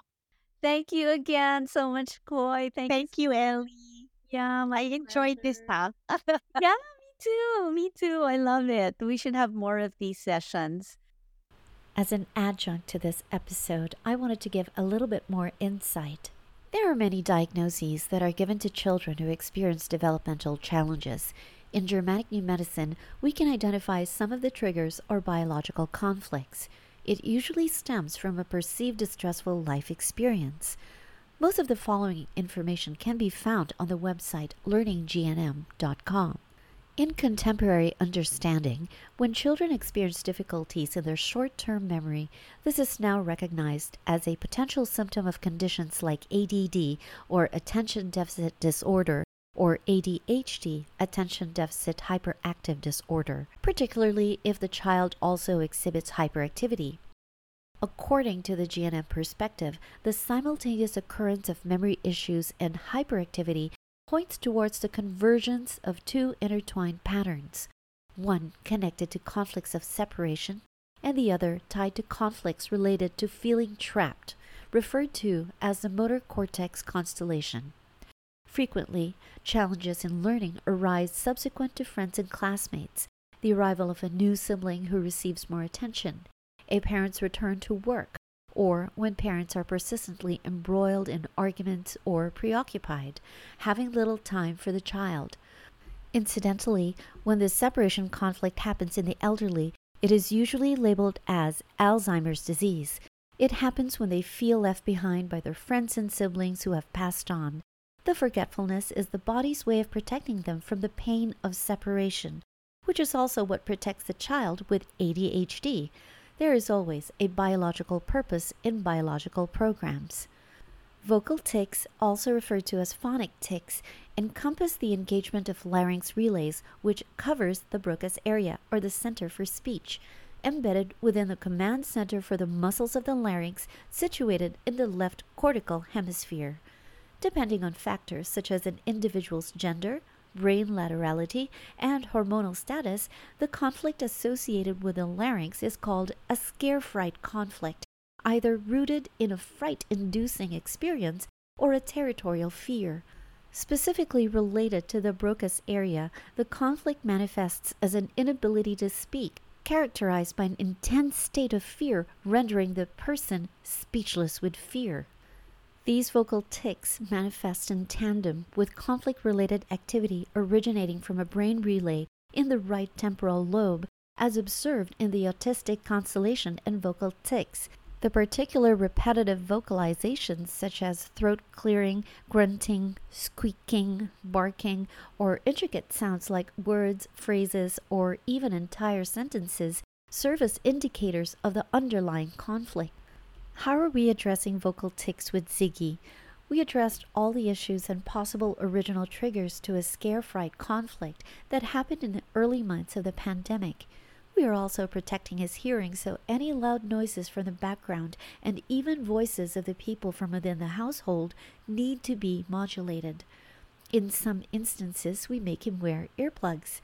Speaker 1: thank you again so much Coi thank,
Speaker 2: Thank you, Eli.
Speaker 1: yeah
Speaker 2: I enjoyed this talk.
Speaker 1: yeah me too me too i love it we should have more of these sessions
Speaker 3: As an adjunct to this episode, I wanted to give a little bit more insight. There are many diagnoses that are given to children who experience developmental challenges. In Germanic New Medicine, we can identify some of the triggers or biological conflicts. It usually stems from a perceived distressful life experience. Most of the following information can be found on the website learninggnm.com. In contemporary understanding, when children experience difficulties in their short term memory, this is now recognized as a potential symptom of conditions like ADD or attention deficit disorder or ADHD, attention deficit hyperactive disorder, particularly if the child also exhibits hyperactivity. According to the GNM perspective, the simultaneous occurrence of memory issues and hyperactivity points towards the convergence of two intertwined patterns one connected to conflicts of separation, and the other tied to conflicts related to feeling trapped, referred to as the motor cortex constellation. Frequently, challenges in learning arise subsequent to friends and classmates, the arrival of a new sibling who receives more attention, a parent's return to work, or when parents are persistently embroiled in arguments or preoccupied, having little time for the child. Incidentally, when this separation conflict happens in the elderly, it is usually labeled as Alzheimer's disease. It happens when they feel left behind by their friends and siblings who have passed on. The forgetfulness is the body's way of protecting them from the pain of separation, which is also what protects the child with ADHD. There is always a biological purpose in biological programs. Vocal tics, also referred to as phonic tics, encompass the engagement of larynx relays, which covers the Broca's area, or the center for speech, embedded within the command center for the muscles of the larynx situated in the left cortical hemisphere. Depending on factors such as an individual's gender, brain laterality, and hormonal status, the conflict associated with the larynx is called a scare fright conflict, either rooted in a fright inducing experience or a territorial fear. Specifically related to the Broca's area, the conflict manifests as an inability to speak, characterized by an intense state of fear, rendering the person speechless with fear. These vocal tics manifest in tandem with conflict related activity originating from a brain relay in the right temporal lobe, as observed in the autistic constellation and vocal tics. The particular repetitive vocalizations, such as throat clearing, grunting, squeaking, barking, or intricate sounds like words, phrases, or even entire sentences, serve as indicators of the underlying conflict. How are we addressing vocal tics with Ziggy? We addressed all the issues and possible original triggers to a scare fright conflict that happened in the early months of the pandemic. We are also protecting his hearing so any loud noises from the background and even voices of the people from within the household need to be modulated. In some instances, we make him wear earplugs.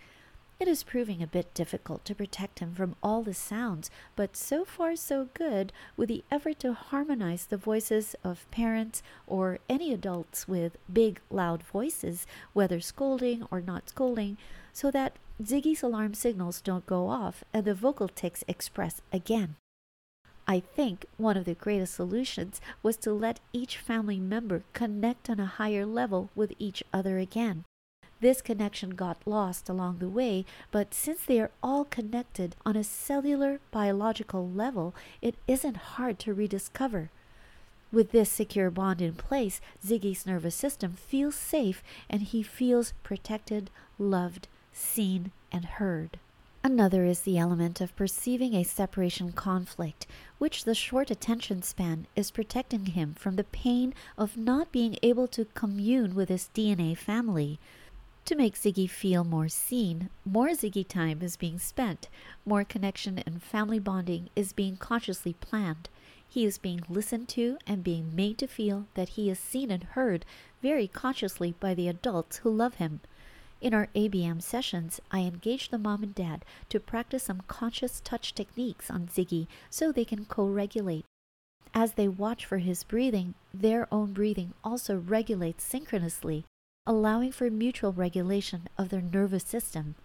Speaker 3: It is proving a bit difficult to protect him from all the sounds, but so far so good with the effort to harmonize the voices of parents or any adults with big, loud voices, whether scolding or not scolding, so that Ziggy's alarm signals don't go off and the vocal tics express again. I think one of the greatest solutions was to let each family member connect on a higher level with each other again. This connection got lost along the way, but since they are all connected on a cellular biological level, it isn't hard to rediscover. With this secure bond in place, Ziggy's nervous system feels safe and he feels protected, loved, seen, and heard. Another is the element of perceiving a separation conflict, which the short attention span is protecting him from the pain of not being able to commune with his DNA family. To make Ziggy feel more seen, more Ziggy time is being spent, more connection and family bonding is being consciously planned. He is being listened to and being made to feel that he is seen and heard very consciously by the adults who love him. In our ABM sessions, I engage the mom and dad to practice some conscious touch techniques on Ziggy so they can co regulate. As they watch for his breathing, their own breathing also regulates synchronously allowing for mutual regulation of their nervous system.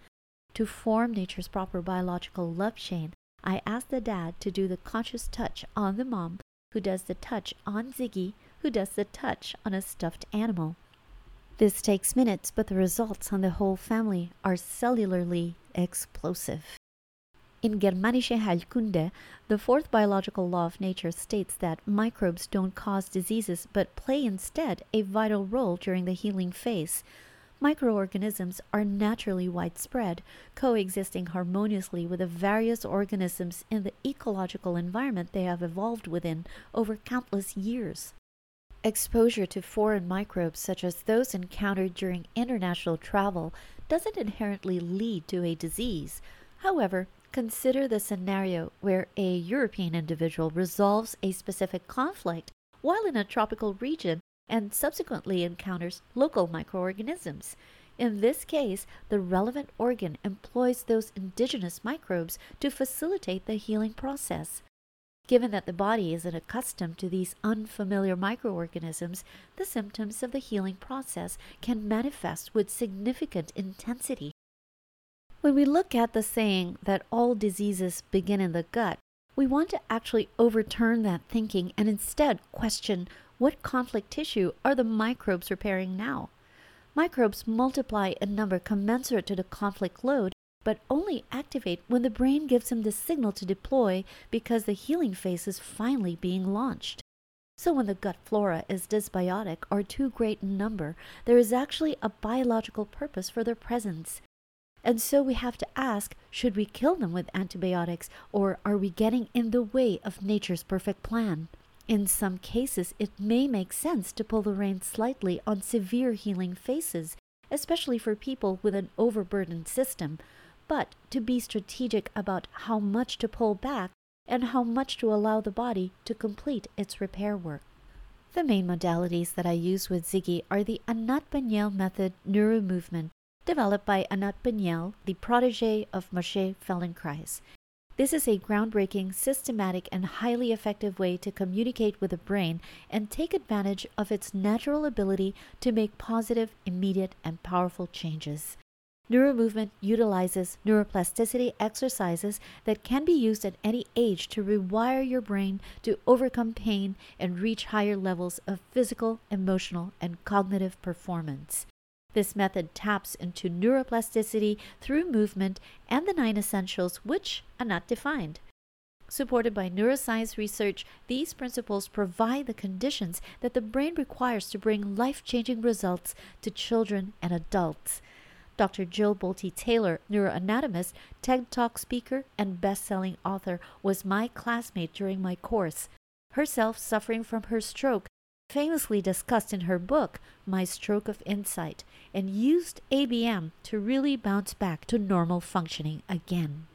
Speaker 3: To form nature's proper biological love chain, I ask the dad to do the conscious touch on the mom, who does the touch on Ziggy, who does the touch on a stuffed animal. This takes minutes, but the results on the whole family are cellularly explosive. In Germanische Heilkunde, the fourth biological law of nature states that microbes don't cause diseases but play instead a vital role during the healing phase. Microorganisms are naturally widespread, coexisting harmoniously with the various organisms in the ecological environment they have evolved within over countless years. Exposure to foreign microbes, such as those encountered during international travel, doesn't inherently lead to a disease. However, Consider the scenario where a European individual resolves a specific conflict while in a tropical region and subsequently encounters local microorganisms. In this case, the relevant organ employs those indigenous microbes to facilitate the healing process. Given that the body isn't accustomed to these unfamiliar microorganisms, the symptoms of the healing process can manifest with significant intensity. When we look at the saying that all diseases begin in the gut, we want to actually overturn that thinking and instead question what conflict tissue are the microbes repairing now? Microbes multiply in number commensurate to the conflict load, but only activate when the brain gives them the signal to deploy because the healing phase is finally being launched. So, when the gut flora is dysbiotic or too great in number, there is actually a biological purpose for their presence. And so we have to ask should we kill them with antibiotics or are we getting in the way of nature's perfect plan? In some cases, it may make sense to pull the reins slightly on severe healing phases, especially for people with an overburdened system, but to be strategic about how much to pull back and how much to allow the body to complete its repair work. The main modalities that I use with Ziggy are the Anat Baniel method neuromovement developed by Anat Baniel, the protege of Moshe Feldenkrais. This is a groundbreaking, systematic, and highly effective way to communicate with the brain and take advantage of its natural ability to make positive, immediate, and powerful changes. Neuromovement utilizes neuroplasticity exercises that can be used at any age to rewire your brain to overcome pain and reach higher levels of physical, emotional, and cognitive performance. This method taps into neuroplasticity through movement and the nine essentials, which are not defined. Supported by neuroscience research, these principles provide the conditions that the brain requires to bring life changing results to children and adults. Dr. Jill Bolte Taylor, neuroanatomist, TED Talk speaker, and best selling author, was my classmate during my course. Herself suffering from her stroke, famously discussed in her book, My Stroke of Insight, and used ABM to really bounce back to normal functioning again.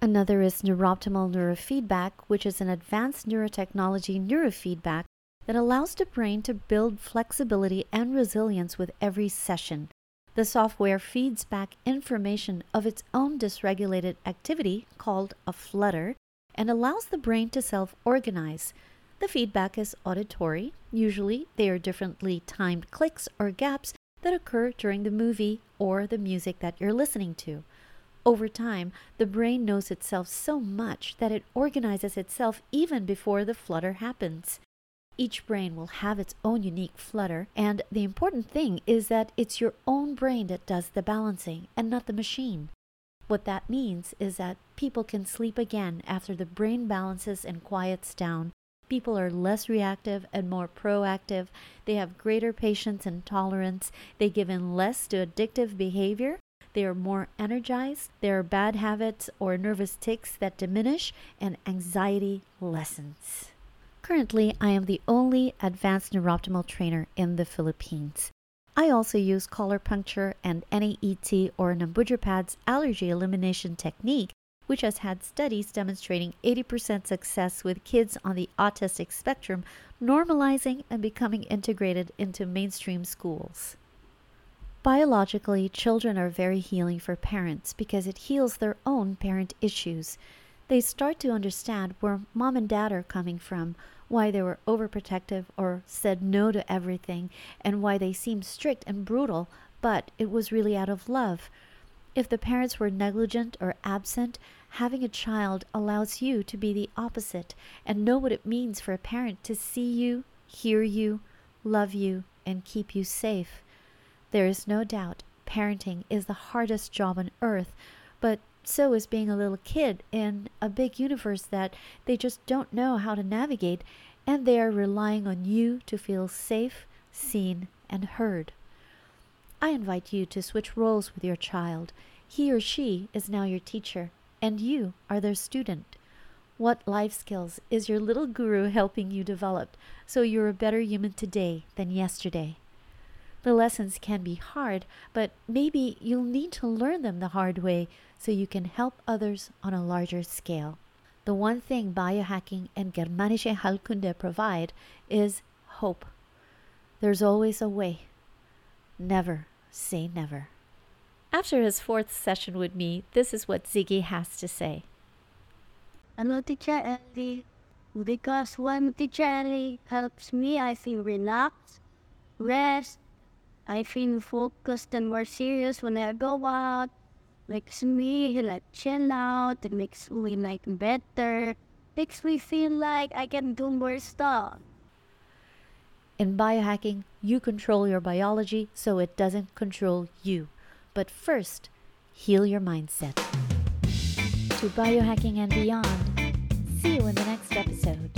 Speaker 3: Another is NeurOptimal neurofeedback, which is an advanced neurotechnology neurofeedback that allows the brain to build flexibility and resilience with every session. The software feeds back information of its own dysregulated activity called a flutter and allows the brain to self organize. The feedback is auditory. Usually, they are differently timed clicks or gaps that occur during the movie or the music that you're listening to. Over time, the brain knows itself so much that it organizes itself even before the flutter happens. Each brain will have its own unique flutter, and the important thing is that it's your own brain that does the balancing and not the machine. What that means is that people can sleep again after the brain balances and quiets down. People are less reactive and more proactive. They have greater patience and tolerance. They give in less to addictive behavior. They are more energized. There are bad habits or nervous tics that diminish, and anxiety lessens. Currently, I am the only advanced NeurOptimal trainer in the Philippines. I also use color puncture and NAET or Nambudripad's allergy elimination technique, which has had studies demonstrating 80% success with kids on the autistic spectrum normalizing and becoming integrated into mainstream schools. Biologically, children are very healing for parents because it heals their own parent issues. They start to understand where mom and dad are coming from, why they were overprotective or said no to everything, and why they seemed strict and brutal, but it was really out of love. If the parents were negligent or absent, having a child allows you to be the opposite and know what it means for a parent to see you, hear you, love you, and keep you safe. There is no doubt parenting is the hardest job on earth, but so is being a little kid in a big universe that they just don't know how to navigate, and they are relying on you to feel safe, seen, and heard. I invite you to switch roles with your child. He or she is now your teacher, and you are their student. What life skills is your little guru helping you develop so you're a better human today than yesterday? The lessons can be hard, but maybe you'll need to learn them the hard way so you can help others on a larger scale. The one thing biohacking and Germanische Heilkunde provide is hope. There's always a way. Never say never. After his fourth session with me, this is what Ziggy has to say.
Speaker 4: Hello, Teacher Eli. Because when Teacher Eli helps me, I feel relaxed, rest, I feel focused and more serious when I go out. Makes me like chill out. It makes me like better. Makes me feel like I can do more stuff.
Speaker 3: In biohacking, you control your biology so it doesn't control you. But first, heal your mindset. To biohacking and beyond. See you in the next episode.